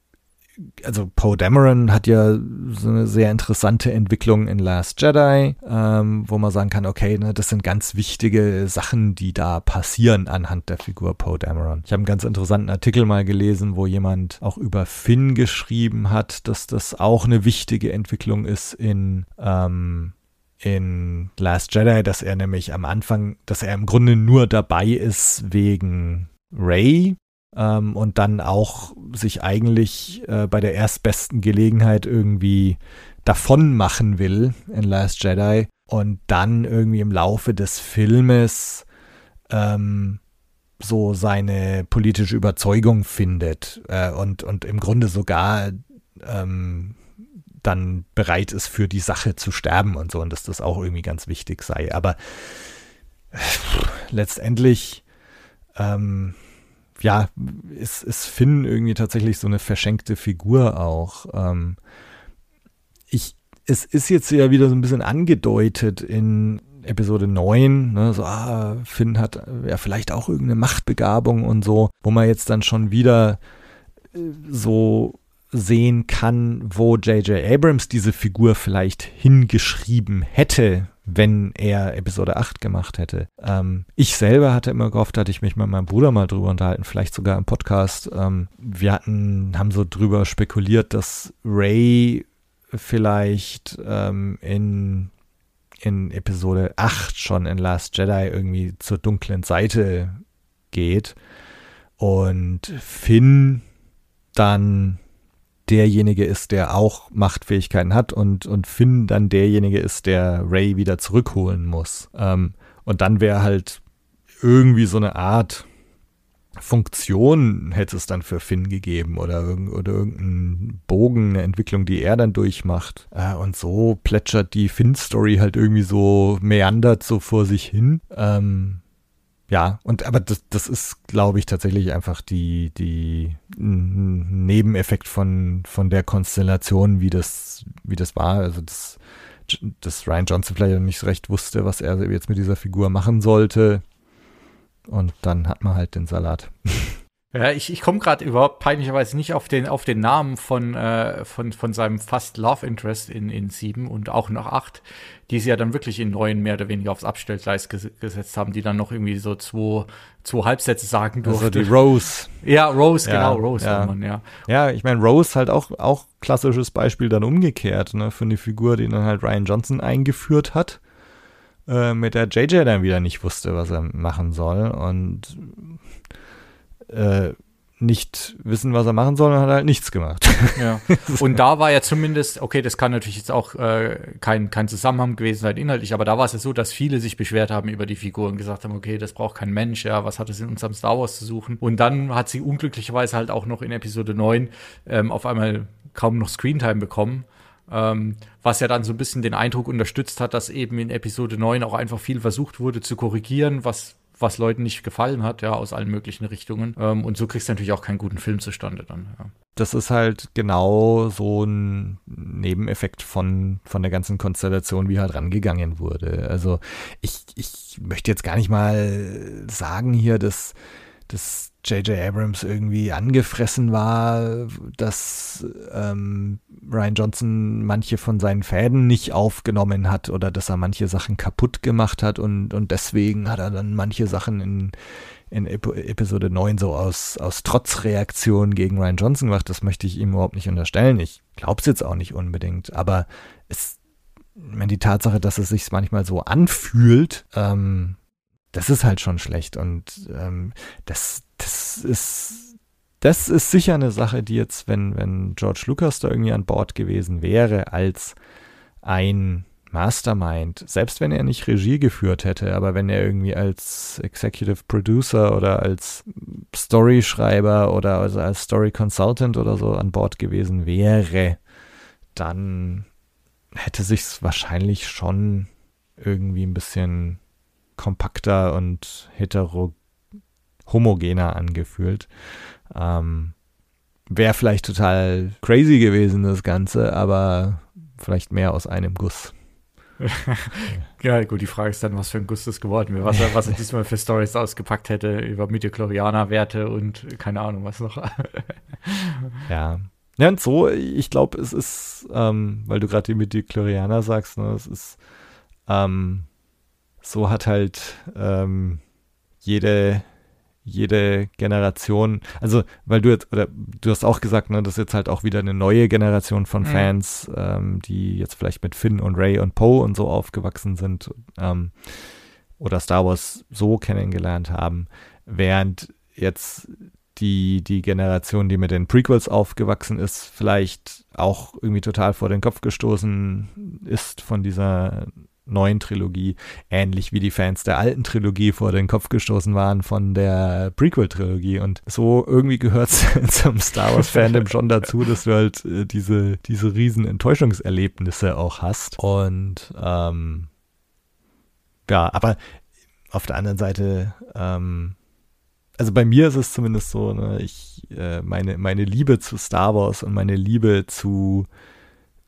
also Poe Dameron hat ja so eine sehr interessante Entwicklung in Last Jedi, ähm, wo man sagen kann, okay, ne, das sind ganz wichtige Sachen, die da passieren anhand der Figur Poe Dameron. Ich habe einen ganz interessanten Artikel mal gelesen, wo jemand auch über Finn geschrieben hat, dass das auch eine wichtige Entwicklung ist in ähm, in Last Jedi, dass er nämlich am Anfang, dass er im Grunde nur dabei ist wegen Ray ähm, und dann auch sich eigentlich äh, bei der erstbesten Gelegenheit irgendwie davon machen will in Last Jedi und dann irgendwie im Laufe des Filmes ähm, so seine politische Überzeugung findet äh, und, und im Grunde sogar ähm, dann bereit ist, für die Sache zu sterben und so und dass das auch irgendwie ganz wichtig sei. Aber äh, letztendlich, ähm, ja, ist, ist Finn irgendwie tatsächlich so eine verschenkte Figur auch. Ähm, ich, es ist jetzt ja wieder so ein bisschen angedeutet in Episode 9, ne, so, ah, Finn hat ja vielleicht auch irgendeine Machtbegabung und so, wo man jetzt dann schon wieder äh, so sehen kann, wo J.J. Abrams diese Figur vielleicht hingeschrieben hätte, wenn er Episode 8 gemacht hätte. Ähm, ich selber hatte immer gehofft, hatte ich mich mit meinem Bruder mal drüber unterhalten, vielleicht sogar im Podcast. Ähm, wir hatten, haben so drüber spekuliert, dass Ray vielleicht ähm, in, in Episode 8 schon in Last Jedi irgendwie zur dunklen Seite geht und Finn dann derjenige ist, der auch Machtfähigkeiten hat und, und Finn dann derjenige ist, der Ray wieder zurückholen muss. Ähm, und dann wäre halt irgendwie so eine Art Funktion hätte es dann für Finn gegeben oder, oder irgendeinen Bogen, eine Entwicklung, die er dann durchmacht. Äh, und so plätschert die Finn-Story halt irgendwie so meandert so vor sich hin. Ähm, ja, und aber das, das ist, glaube ich, tatsächlich einfach die, die Nebeneffekt von, von der Konstellation, wie das, wie das war. Also das, dass Ryan Johnson vielleicht nicht so recht wusste, was er jetzt mit dieser Figur machen sollte. Und dann hat man halt den Salat. Ja, ich, ich komme gerade überhaupt peinlicherweise nicht auf den, auf den Namen von, äh, von, von seinem fast Love Interest in, in sieben und auch noch acht, die sie ja dann wirklich in neun mehr oder weniger aufs Abstellgleis ges gesetzt haben, die dann noch irgendwie so zwei, zwei Halbsätze sagen durfte. Also die Rose. Ja, Rose, ja, genau, Rose ja. Man, ja. Ja, ich meine, Rose halt auch, auch klassisches Beispiel dann umgekehrt, ne, für eine Figur, die dann halt Ryan Johnson eingeführt hat äh, mit der JJ dann wieder nicht wusste, was er machen soll. Und äh, nicht wissen, was er machen soll, und hat halt nichts gemacht. Ja. Und da war ja zumindest, okay, das kann natürlich jetzt auch äh, kein, kein Zusammenhang gewesen sein inhaltlich, aber da war es ja so, dass viele sich beschwert haben über die Figur und gesagt haben, okay, das braucht kein Mensch, ja, was hat es in unserem Star Wars zu suchen? Und dann hat sie unglücklicherweise halt auch noch in Episode 9 ähm, auf einmal kaum noch Screentime bekommen. Ähm, was ja dann so ein bisschen den Eindruck unterstützt hat, dass eben in Episode 9 auch einfach viel versucht wurde zu korrigieren, was was Leuten nicht gefallen hat, ja, aus allen möglichen Richtungen. Ähm, und so kriegst du natürlich auch keinen guten Film zustande dann, ja. Das ist halt genau so ein Nebeneffekt von, von der ganzen Konstellation, wie halt rangegangen wurde. Also ich, ich möchte jetzt gar nicht mal sagen hier, dass, dass J.J. Abrams irgendwie angefressen war, dass ähm, Ryan Johnson manche von seinen Fäden nicht aufgenommen hat oder dass er manche Sachen kaputt gemacht hat und, und deswegen hat er dann manche Sachen in, in Ep Episode 9 so aus, aus Trotzreaktion gegen Ryan Johnson gemacht. Das möchte ich ihm überhaupt nicht unterstellen. Ich glaube es jetzt auch nicht unbedingt, aber es, wenn die Tatsache, dass es sich manchmal so anfühlt, ähm, das ist halt schon schlecht und ähm, das, das ist, das ist sicher eine Sache, die jetzt, wenn, wenn George Lucas da irgendwie an Bord gewesen wäre, als ein Mastermind, selbst wenn er nicht Regie geführt hätte, aber wenn er irgendwie als Executive Producer oder als Storyschreiber oder also als Story Consultant oder so an Bord gewesen wäre, dann hätte sich's wahrscheinlich schon irgendwie ein bisschen kompakter und hetero homogener angefühlt. Ähm, Wäre vielleicht total crazy gewesen, das Ganze, aber vielleicht mehr aus einem Guss. ja, gut, die Frage ist dann, was für ein Guss das geworden wäre, was er, was er diesmal für Stories ausgepackt hätte über Midichlorianer-Werte und keine Ahnung, was noch. ja. Ja, und so, ich glaube, es ist, ähm, weil du gerade die Midichlorianer sagst, ne, es ist, ähm, so hat halt ähm, jede jede Generation, also weil du jetzt, oder du hast auch gesagt, ne, das ist jetzt halt auch wieder eine neue Generation von mhm. Fans, mhm. ähm, die jetzt vielleicht mit Finn und Ray und Poe und so aufgewachsen sind ähm, oder Star Wars so kennengelernt haben, während jetzt die, die Generation, die mit den Prequels aufgewachsen ist, vielleicht auch irgendwie total vor den Kopf gestoßen ist von dieser neuen Trilogie, ähnlich wie die Fans der alten Trilogie vor den Kopf gestoßen waren von der Prequel-Trilogie. Und so irgendwie gehört es zum Star Wars-Fandom schon dazu, dass du halt äh, diese, diese riesen Enttäuschungserlebnisse auch hast. Und ähm, ja, aber auf der anderen Seite, ähm, also bei mir ist es zumindest so, ne, ich, äh, meine, meine Liebe zu Star Wars und meine Liebe zu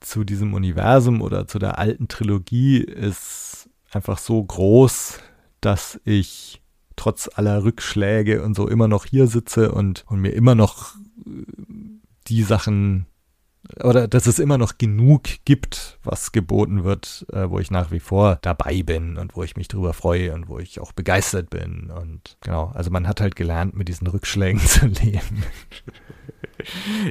zu diesem Universum oder zu der alten Trilogie ist einfach so groß, dass ich trotz aller Rückschläge und so immer noch hier sitze und, und mir immer noch äh, die Sachen oder dass es immer noch genug gibt, was geboten wird, äh, wo ich nach wie vor dabei bin und wo ich mich drüber freue und wo ich auch begeistert bin. Und genau, also man hat halt gelernt, mit diesen Rückschlägen zu leben.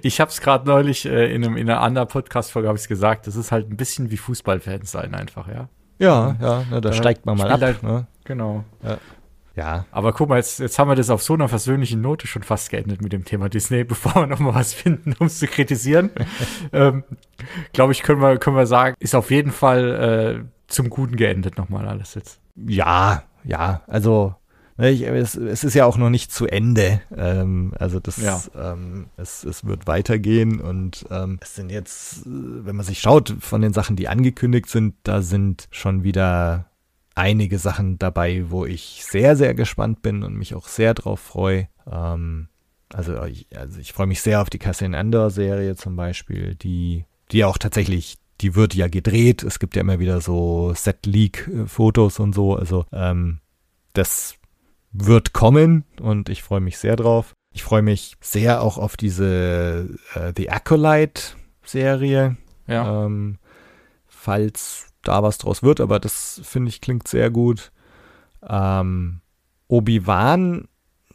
Ich habe es gerade neulich äh, in, einem, in einer anderen Podcast-Folge habe ich gesagt, das ist halt ein bisschen wie Fußballfans sein einfach, ja. Ja, ja, ne, da, da steigt man mal ab. Halt, ne? Genau. Ja. Ja. Aber guck mal, jetzt, jetzt haben wir das auf so einer versöhnlichen Note schon fast geendet mit dem Thema Disney, bevor wir nochmal was finden, um es zu kritisieren. ähm, Glaube ich, können wir, können wir sagen, ist auf jeden Fall äh, zum Guten geendet nochmal alles jetzt. Ja, ja, also ich, es, es, ist ja auch noch nicht zu Ende. Ähm, also das, ja. ähm, es, es wird weitergehen und ähm, es sind jetzt, wenn man sich schaut von den Sachen, die angekündigt sind, da sind schon wieder einige Sachen dabei, wo ich sehr, sehr gespannt bin und mich auch sehr drauf freue. Ähm, also ich, also ich freue mich sehr auf die Cassian Andor Serie zum Beispiel, die, die auch tatsächlich die wird ja gedreht. Es gibt ja immer wieder so Set-Leak-Fotos und so. Also ähm, das wird kommen und ich freue mich sehr drauf. Ich freue mich sehr auch auf diese äh, The Acolyte-Serie. Ja. Ähm, falls da was draus wird, aber das finde ich klingt sehr gut. Ähm, Obi-Wan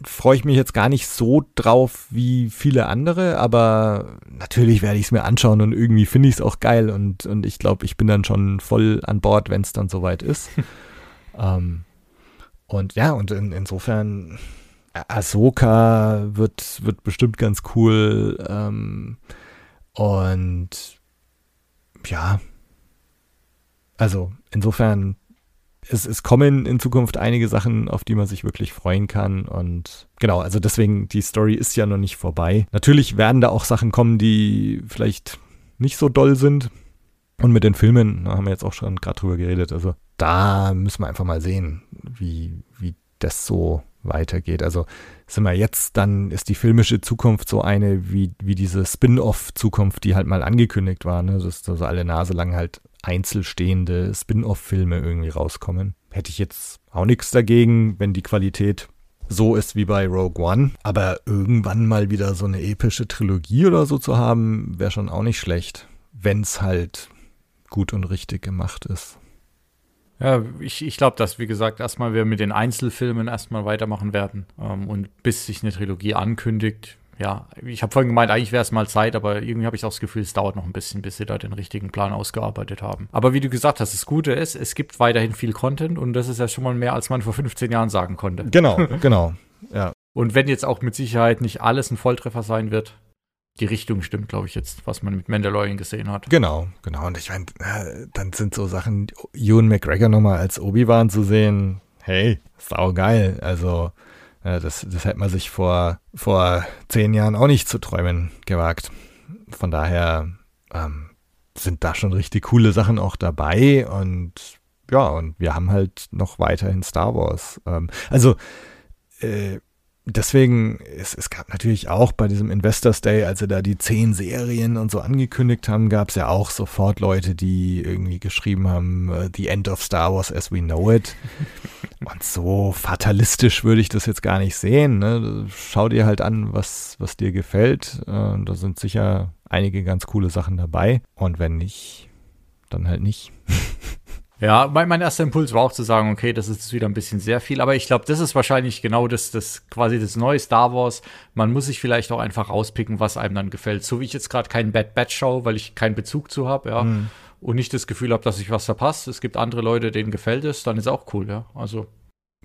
freue ich mich jetzt gar nicht so drauf wie viele andere, aber natürlich werde ich es mir anschauen und irgendwie finde ich es auch geil und, und ich glaube, ich bin dann schon voll an Bord, wenn es dann soweit ist. ähm, und ja, und in, insofern, Ahsoka wird, wird bestimmt ganz cool. Ähm, und ja, also insofern, es, es kommen in Zukunft einige Sachen, auf die man sich wirklich freuen kann. Und genau, also deswegen, die Story ist ja noch nicht vorbei. Natürlich werden da auch Sachen kommen, die vielleicht nicht so doll sind. Und mit den Filmen, da haben wir jetzt auch schon gerade drüber geredet. Also da müssen wir einfach mal sehen, wie, wie das so weitergeht. Also sind wir jetzt, dann ist die filmische Zukunft so eine wie, wie diese Spin-off-Zukunft, die halt mal angekündigt war, ne? dass also alle Nase lang halt einzelstehende Spin-off-Filme irgendwie rauskommen. Hätte ich jetzt auch nichts dagegen, wenn die Qualität so ist wie bei Rogue One. Aber irgendwann mal wieder so eine epische Trilogie oder so zu haben, wäre schon auch nicht schlecht, wenn es halt gut und richtig gemacht ist. Ja, ich, ich glaube, dass, wie gesagt, erstmal wir mit den Einzelfilmen erstmal weitermachen werden. Ähm, und bis sich eine Trilogie ankündigt, ja, ich habe vorhin gemeint, eigentlich wäre es mal Zeit, aber irgendwie habe ich auch das Gefühl, es dauert noch ein bisschen, bis sie da den richtigen Plan ausgearbeitet haben. Aber wie du gesagt hast, das Gute ist, es gibt weiterhin viel Content und das ist ja schon mal mehr, als man vor 15 Jahren sagen konnte. Genau, genau, ja. Und wenn jetzt auch mit Sicherheit nicht alles ein Volltreffer sein wird, die Richtung stimmt, glaube ich, jetzt, was man mit Mandalorian gesehen hat. Genau, genau. Und ich meine, dann sind so Sachen, Ewan McGregor nochmal als Obi-Wan zu sehen, hey, sau geil. Also, das, das hätte man sich vor, vor zehn Jahren auch nicht zu träumen gewagt. Von daher ähm, sind da schon richtig coole Sachen auch dabei und ja, und wir haben halt noch weiterhin Star Wars. Ähm, also, äh, deswegen, es, es gab natürlich auch bei diesem Investors Day, als sie da die zehn Serien und so angekündigt haben, gab es ja auch sofort Leute, die irgendwie geschrieben haben, uh, The End of Star Wars as we know it. und so fatalistisch würde ich das jetzt gar nicht sehen. Ne? Schau dir halt an, was, was dir gefällt. Uh, da sind sicher einige ganz coole Sachen dabei. Und wenn nicht, dann halt nicht. Ja, mein, mein erster Impuls war auch zu sagen, okay, das ist wieder ein bisschen sehr viel, aber ich glaube, das ist wahrscheinlich genau das, das quasi das neue Star Wars. Man muss sich vielleicht auch einfach rauspicken, was einem dann gefällt. So wie ich jetzt gerade keinen Bad Batch schaue, weil ich keinen Bezug zu habe, ja. Mhm. Und nicht das Gefühl habe, dass ich was verpasst. Es gibt andere Leute, denen gefällt es, dann ist auch cool, ja. Also.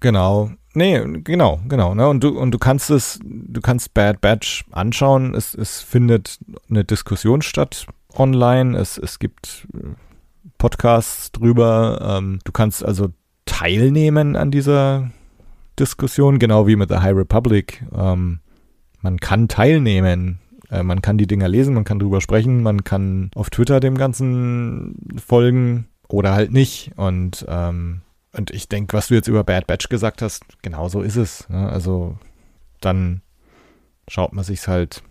Genau. Nee, genau, genau. Ne? Und du, und du kannst es, du kannst Bad Batch anschauen. Es, es findet eine Diskussion statt online. Es, es gibt äh, Podcasts drüber. Ähm, du kannst also teilnehmen an dieser Diskussion, genau wie mit The High Republic. Ähm, man kann teilnehmen. Äh, man kann die Dinger lesen, man kann drüber sprechen, man kann auf Twitter dem Ganzen folgen oder halt nicht. Und, ähm, und ich denke, was du jetzt über Bad Batch gesagt hast, genau so ist es. Ne? Also dann schaut man sich's halt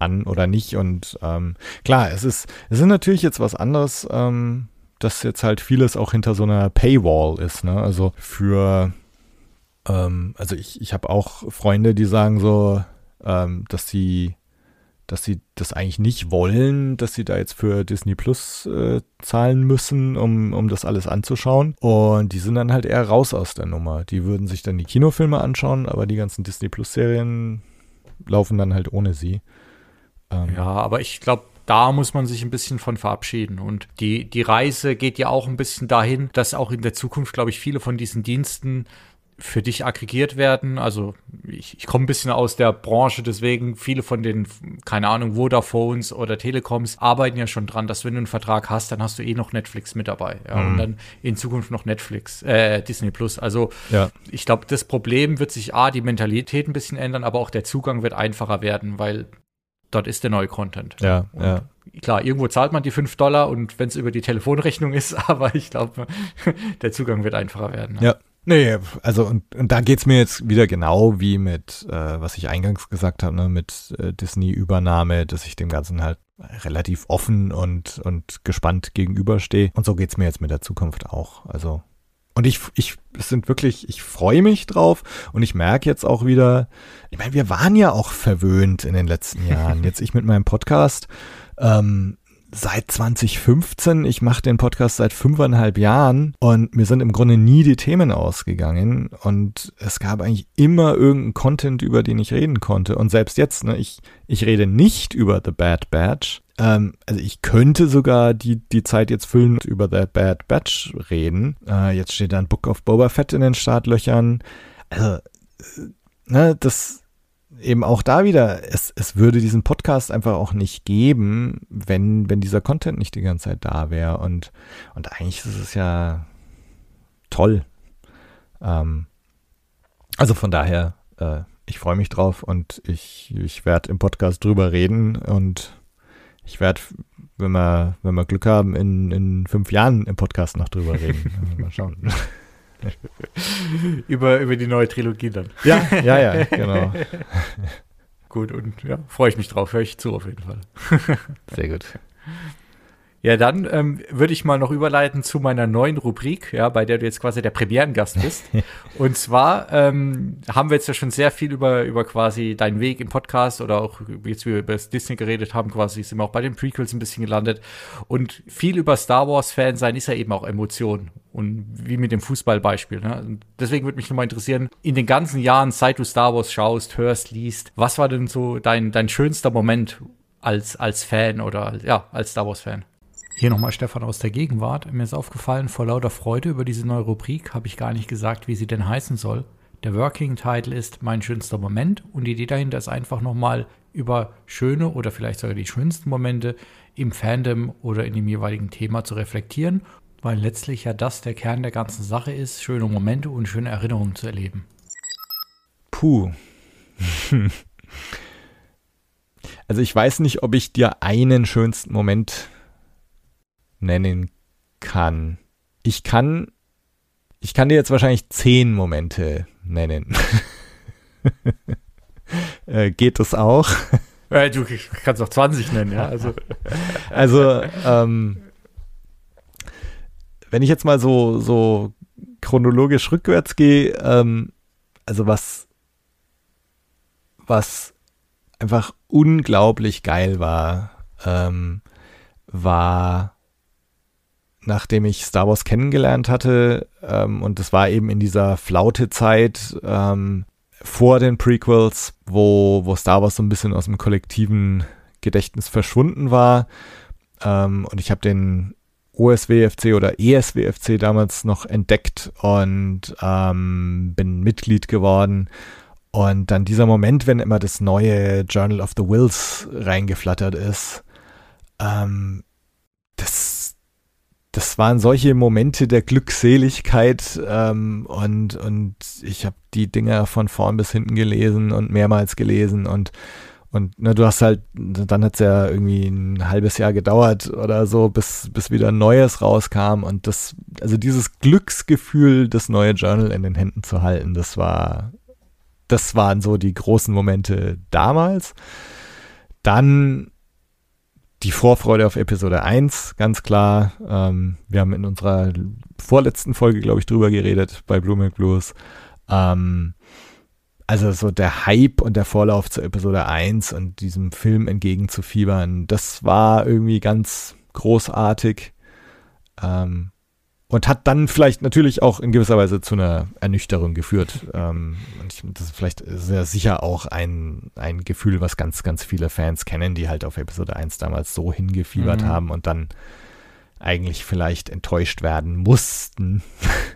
an oder nicht. Und ähm, klar, es ist, es ist natürlich jetzt was anderes, ähm, dass jetzt halt vieles auch hinter so einer Paywall ist. Ne? Also für, ähm, also ich, ich habe auch Freunde, die sagen so, ähm, dass sie dass sie das eigentlich nicht wollen, dass sie da jetzt für Disney Plus äh, zahlen müssen, um, um das alles anzuschauen. Und die sind dann halt eher raus aus der Nummer. Die würden sich dann die Kinofilme anschauen, aber die ganzen Disney Plus Serien laufen dann halt ohne sie. Ähm, ja, aber ich glaube, da muss man sich ein bisschen von verabschieden. Und die, die Reise geht ja auch ein bisschen dahin, dass auch in der Zukunft, glaube ich, viele von diesen Diensten für dich aggregiert werden. Also ich, ich komme ein bisschen aus der Branche, deswegen viele von den, keine Ahnung, Vodafones oder Telekoms arbeiten ja schon dran, dass wenn du einen Vertrag hast, dann hast du eh noch Netflix mit dabei. Ja, mhm. Und dann in Zukunft noch Netflix, äh, Disney Plus. Also ja. ich glaube, das Problem wird sich A, die Mentalität ein bisschen ändern, aber auch der Zugang wird einfacher werden, weil dort ist der neue Content. Ja, und ja. Klar, irgendwo zahlt man die 5 Dollar und wenn es über die Telefonrechnung ist, aber ich glaube, der Zugang wird einfacher werden. Ja. ja. Nee, also und, und da geht's mir jetzt wieder genau wie mit, äh, was ich eingangs gesagt habe, ne, mit äh, Disney-Übernahme, dass ich dem Ganzen halt relativ offen und, und gespannt gegenüberstehe. Und so geht's mir jetzt mit der Zukunft auch. Also und ich, ich, es sind wirklich, ich freue mich drauf und ich merke jetzt auch wieder, ich meine, wir waren ja auch verwöhnt in den letzten Jahren. Jetzt ich mit meinem Podcast, ähm, seit 2015. Ich mache den Podcast seit fünfeinhalb Jahren und mir sind im Grunde nie die Themen ausgegangen und es gab eigentlich immer irgendeinen Content, über den ich reden konnte. Und selbst jetzt, ne, ich, ich rede nicht über The Bad Batch. Ähm, also ich könnte sogar die, die Zeit jetzt füllen und über The Bad Batch reden. Äh, jetzt steht da ein Book of Boba Fett in den Startlöchern. Also, äh, ne, das, eben auch da wieder, es, es würde diesen Podcast einfach auch nicht geben, wenn, wenn dieser Content nicht die ganze Zeit da wäre. Und, und eigentlich ist es ja toll. Ähm, also von daher, äh, ich freue mich drauf und ich, ich werde im Podcast drüber reden und ich werde, wenn wir, wenn wir Glück haben, in, in fünf Jahren im Podcast noch drüber reden. Mal schauen. über, über die neue Trilogie dann. Ja, ja, ja, genau. gut, und ja, freue ich mich drauf, höre ich zu auf jeden Fall. Sehr gut. Ja, dann ähm, würde ich mal noch überleiten zu meiner neuen Rubrik, ja, bei der du jetzt quasi der Premierengast bist. und zwar ähm, haben wir jetzt ja schon sehr viel über, über quasi deinen Weg im Podcast oder auch jetzt, wie wir über das Disney geredet haben, quasi sind wir auch bei den Prequels ein bisschen gelandet. Und viel über Star Wars-Fan sein ist ja eben auch Emotion. Und wie mit dem Fußballbeispiel. Ne? Deswegen würde mich nochmal interessieren, in den ganzen Jahren, seit du Star Wars schaust, hörst, liest, was war denn so dein, dein schönster Moment als, als Fan oder ja, als Star Wars-Fan? Hier nochmal Stefan aus der Gegenwart. Mir ist aufgefallen, vor lauter Freude über diese neue Rubrik habe ich gar nicht gesagt, wie sie denn heißen soll. Der Working Title ist Mein schönster Moment und die Idee dahinter ist einfach nochmal über schöne oder vielleicht sogar die schönsten Momente im Fandom oder in dem jeweiligen Thema zu reflektieren, weil letztlich ja das der Kern der ganzen Sache ist, schöne Momente und schöne Erinnerungen zu erleben. Puh. also ich weiß nicht, ob ich dir einen schönsten Moment nennen kann. Ich kann, ich kann dir jetzt wahrscheinlich zehn Momente nennen. äh, geht das auch? Äh, du kannst auch 20 nennen, ja. Also, also ähm, wenn ich jetzt mal so, so chronologisch rückwärts gehe, ähm, also was, was einfach unglaublich geil war, ähm, war nachdem ich Star Wars kennengelernt hatte. Ähm, und das war eben in dieser Flaute-Zeit ähm, vor den Prequels, wo, wo Star Wars so ein bisschen aus dem kollektiven Gedächtnis verschwunden war. Ähm, und ich habe den OSWFC oder ESWFC damals noch entdeckt und ähm, bin Mitglied geworden. Und dann dieser Moment, wenn immer das neue Journal of the Wills reingeflattert ist, ähm, das waren solche Momente der Glückseligkeit ähm, und, und ich habe die Dinger von vorn bis hinten gelesen und mehrmals gelesen und und ne, du hast halt, dann hat es ja irgendwie ein halbes Jahr gedauert oder so, bis, bis wieder Neues rauskam. Und das, also dieses Glücksgefühl, das neue Journal in den Händen zu halten, das war, das waren so die großen Momente damals. Dann die Vorfreude auf Episode 1, ganz klar. Ähm, wir haben in unserer vorletzten Folge, glaube ich, drüber geredet bei Blue Milk Blues. Ähm, also so der Hype und der Vorlauf zur Episode 1 und diesem Film entgegenzufiebern, das war irgendwie ganz großartig. Ähm, und hat dann vielleicht natürlich auch in gewisser Weise zu einer Ernüchterung geführt. Ähm, und ich, das ist vielleicht sehr sicher auch ein, ein Gefühl, was ganz, ganz viele Fans kennen, die halt auf Episode 1 damals so hingefiebert mhm. haben und dann eigentlich vielleicht enttäuscht werden mussten.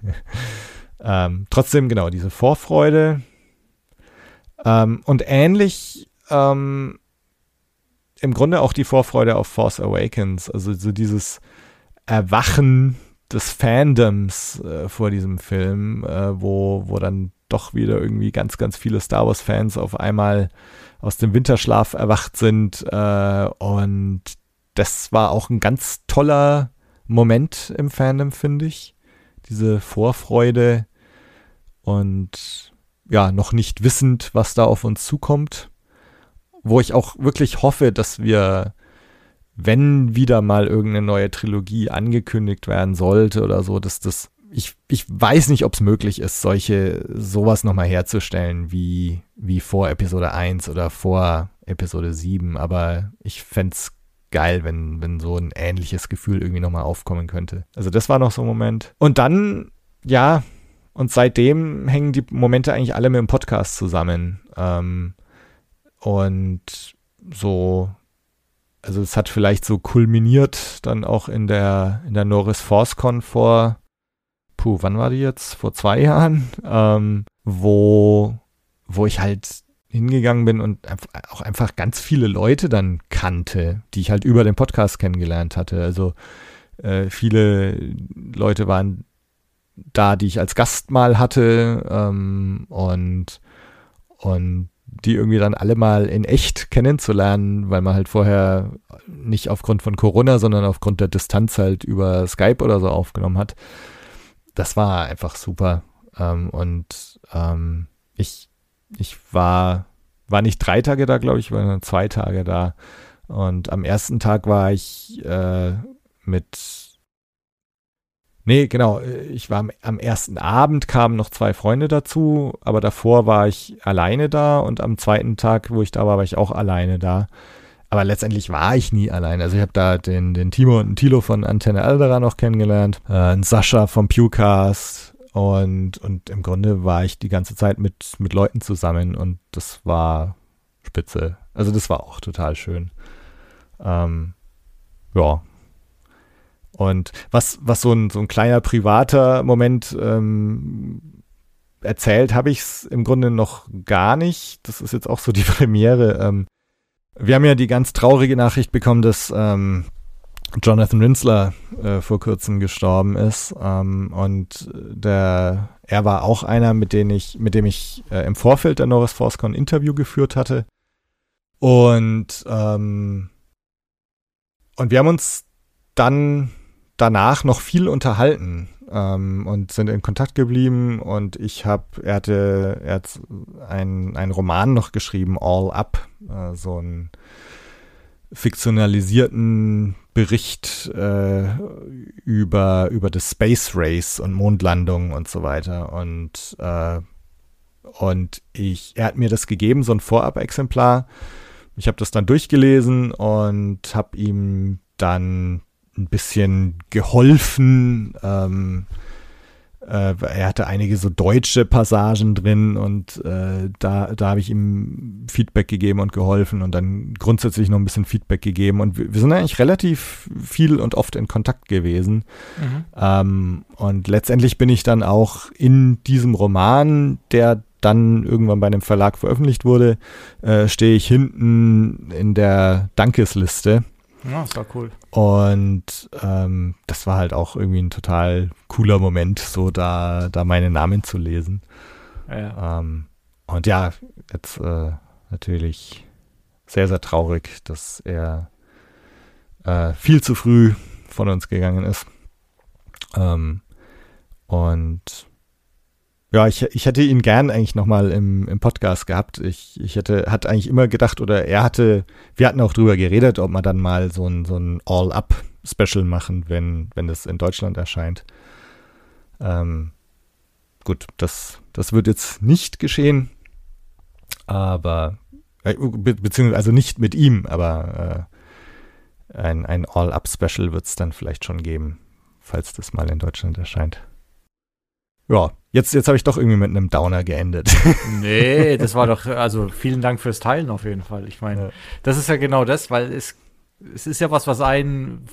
ähm, trotzdem, genau, diese Vorfreude, ähm, und ähnlich ähm, im Grunde auch die Vorfreude auf Force Awakens, also so dieses Erwachen des Fandoms äh, vor diesem Film, äh, wo, wo dann doch wieder irgendwie ganz, ganz viele Star Wars-Fans auf einmal aus dem Winterschlaf erwacht sind. Äh, und das war auch ein ganz toller Moment im Fandom, finde ich. Diese Vorfreude und ja, noch nicht wissend, was da auf uns zukommt. Wo ich auch wirklich hoffe, dass wir, wenn wieder mal irgendeine neue Trilogie angekündigt werden sollte oder so, dass das, ich, ich weiß nicht, ob es möglich ist, solche, sowas nochmal herzustellen wie, wie vor Episode 1 oder vor Episode 7, aber ich fände es geil, wenn, wenn so ein ähnliches Gefühl irgendwie nochmal aufkommen könnte. Also das war noch so ein Moment. Und dann, ja, und seitdem hängen die Momente eigentlich alle mit dem Podcast zusammen. Ähm, und so, also es hat vielleicht so kulminiert dann auch in der, in der Norris ForceCon vor, puh, wann war die jetzt? Vor zwei Jahren, ähm, wo, wo ich halt hingegangen bin und auch einfach ganz viele Leute dann kannte, die ich halt über den Podcast kennengelernt hatte. Also äh, viele Leute waren da, die ich als Gast mal hatte ähm, und, und die irgendwie dann alle mal in echt kennenzulernen, weil man halt vorher nicht aufgrund von Corona, sondern aufgrund der Distanz halt über Skype oder so aufgenommen hat. Das war einfach super. Ähm, und ähm, ich, ich war, war nicht drei Tage da, glaube ich, war zwei Tage da. Und am ersten Tag war ich äh, mit Nee, genau. Ich war am, ersten Abend kamen noch zwei Freunde dazu, aber davor war ich alleine da und am zweiten Tag, wo ich da war, war ich auch alleine da. Aber letztendlich war ich nie alleine. Also ich habe da den, den Timo und den Tilo von Antenne Aldera noch kennengelernt, äh, einen Sascha vom Pewcast und, und im Grunde war ich die ganze Zeit mit, mit Leuten zusammen und das war spitze. Also das war auch total schön. Ähm, ja, und was, was so ein, so ein kleiner privater Moment ähm, erzählt, habe ich es im Grunde noch gar nicht. Das ist jetzt auch so die Premiere. Ähm, wir haben ja die ganz traurige Nachricht bekommen, dass ähm, Jonathan Rinsler äh, vor kurzem gestorben ist. Ähm, und der, er war auch einer, mit dem ich, mit dem ich äh, im Vorfeld der Norris ForceCon Interview geführt hatte. Und, ähm, und wir haben uns dann danach noch viel unterhalten ähm, und sind in Kontakt geblieben und ich habe, er hatte, er hat einen, Roman noch geschrieben, All Up, äh, so einen fiktionalisierten Bericht äh, über, über das Space Race und Mondlandung und so weiter und äh, und ich, er hat mir das gegeben, so ein Vorab-Exemplar. Ich habe das dann durchgelesen und habe ihm dann ein bisschen geholfen. Ähm, äh, er hatte einige so deutsche Passagen drin und äh, da, da habe ich ihm Feedback gegeben und geholfen und dann grundsätzlich noch ein bisschen Feedback gegeben und wir, wir sind eigentlich relativ viel und oft in Kontakt gewesen. Mhm. Ähm, und letztendlich bin ich dann auch in diesem Roman, der dann irgendwann bei einem Verlag veröffentlicht wurde, äh, stehe ich hinten in der Dankesliste ja, das war cool. Und ähm, das war halt auch irgendwie ein total cooler Moment, so da, da meinen Namen zu lesen. Ja. Ähm, und ja, jetzt äh, natürlich sehr, sehr traurig, dass er äh, viel zu früh von uns gegangen ist. Ähm, und ja, ich, ich hätte ihn gern eigentlich nochmal im, im Podcast gehabt. Ich, ich hätte, hat eigentlich immer gedacht, oder er hatte, wir hatten auch drüber geredet, ob man dann mal so ein, so ein All-Up-Special machen, wenn, wenn das in Deutschland erscheint. Ähm, gut, das, das wird jetzt nicht geschehen, aber, äh, be beziehungsweise, also nicht mit ihm, aber äh, ein, ein All-Up-Special wird es dann vielleicht schon geben, falls das mal in Deutschland erscheint. Ja, jetzt, jetzt habe ich doch irgendwie mit einem Downer geendet. Nee, das war doch, also vielen Dank fürs Teilen auf jeden Fall. Ich meine, ja. das ist ja genau das, weil es, es ist ja was, was einen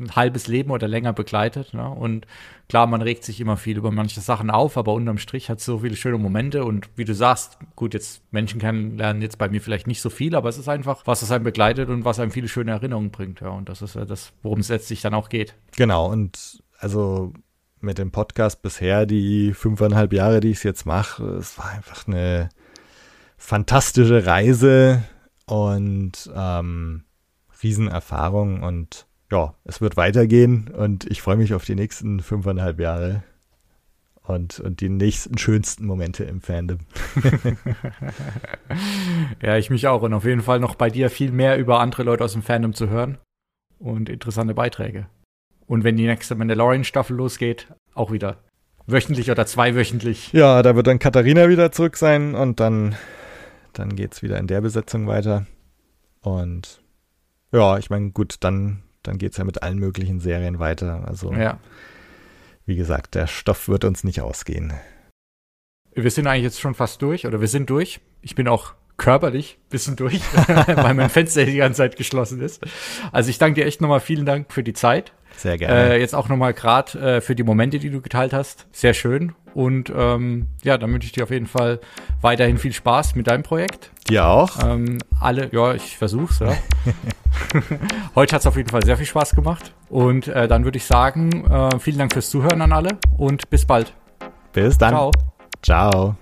ein halbes Leben oder länger begleitet. Ne? Und klar, man regt sich immer viel über manche Sachen auf, aber unterm Strich hat es so viele schöne Momente. Und wie du sagst, gut, jetzt Menschen kennenlernen jetzt bei mir vielleicht nicht so viel, aber es ist einfach, was es einem begleitet und was einem viele schöne Erinnerungen bringt. Ja, und das ist ja das, worum es letztlich dann auch geht. Genau, und also mit dem Podcast bisher, die fünfeinhalb Jahre, die ich es jetzt mache, es war einfach eine fantastische Reise und ähm, Riesenerfahrung und ja, es wird weitergehen und ich freue mich auf die nächsten fünfeinhalb Jahre und, und die nächsten schönsten Momente im Fandom. ja, ich mich auch und auf jeden Fall noch bei dir viel mehr über andere Leute aus dem Fandom zu hören und interessante Beiträge. Und wenn die nächste Mandalorian-Staffel losgeht, auch wieder wöchentlich oder zweiwöchentlich. Ja, da wird dann Katharina wieder zurück sein und dann, dann geht es wieder in der Besetzung weiter. Und ja, ich meine, gut, dann, dann geht es ja mit allen möglichen Serien weiter. Also, ja. wie gesagt, der Stoff wird uns nicht ausgehen. Wir sind eigentlich jetzt schon fast durch oder wir sind durch. Ich bin auch körperlich ein bisschen durch, weil mein Fenster die ganze Zeit geschlossen ist. Also ich danke dir echt nochmal vielen Dank für die Zeit. Sehr gerne. Äh, jetzt auch nochmal gerade äh, für die Momente, die du geteilt hast. Sehr schön. Und ähm, ja, dann wünsche ich dir auf jeden Fall weiterhin viel Spaß mit deinem Projekt. Dir auch. Ähm, alle, ja, ich versuch's, ja. Heute hat es auf jeden Fall sehr viel Spaß gemacht. Und äh, dann würde ich sagen, äh, vielen Dank fürs Zuhören an alle und bis bald. Bis dann. Ciao. Ciao.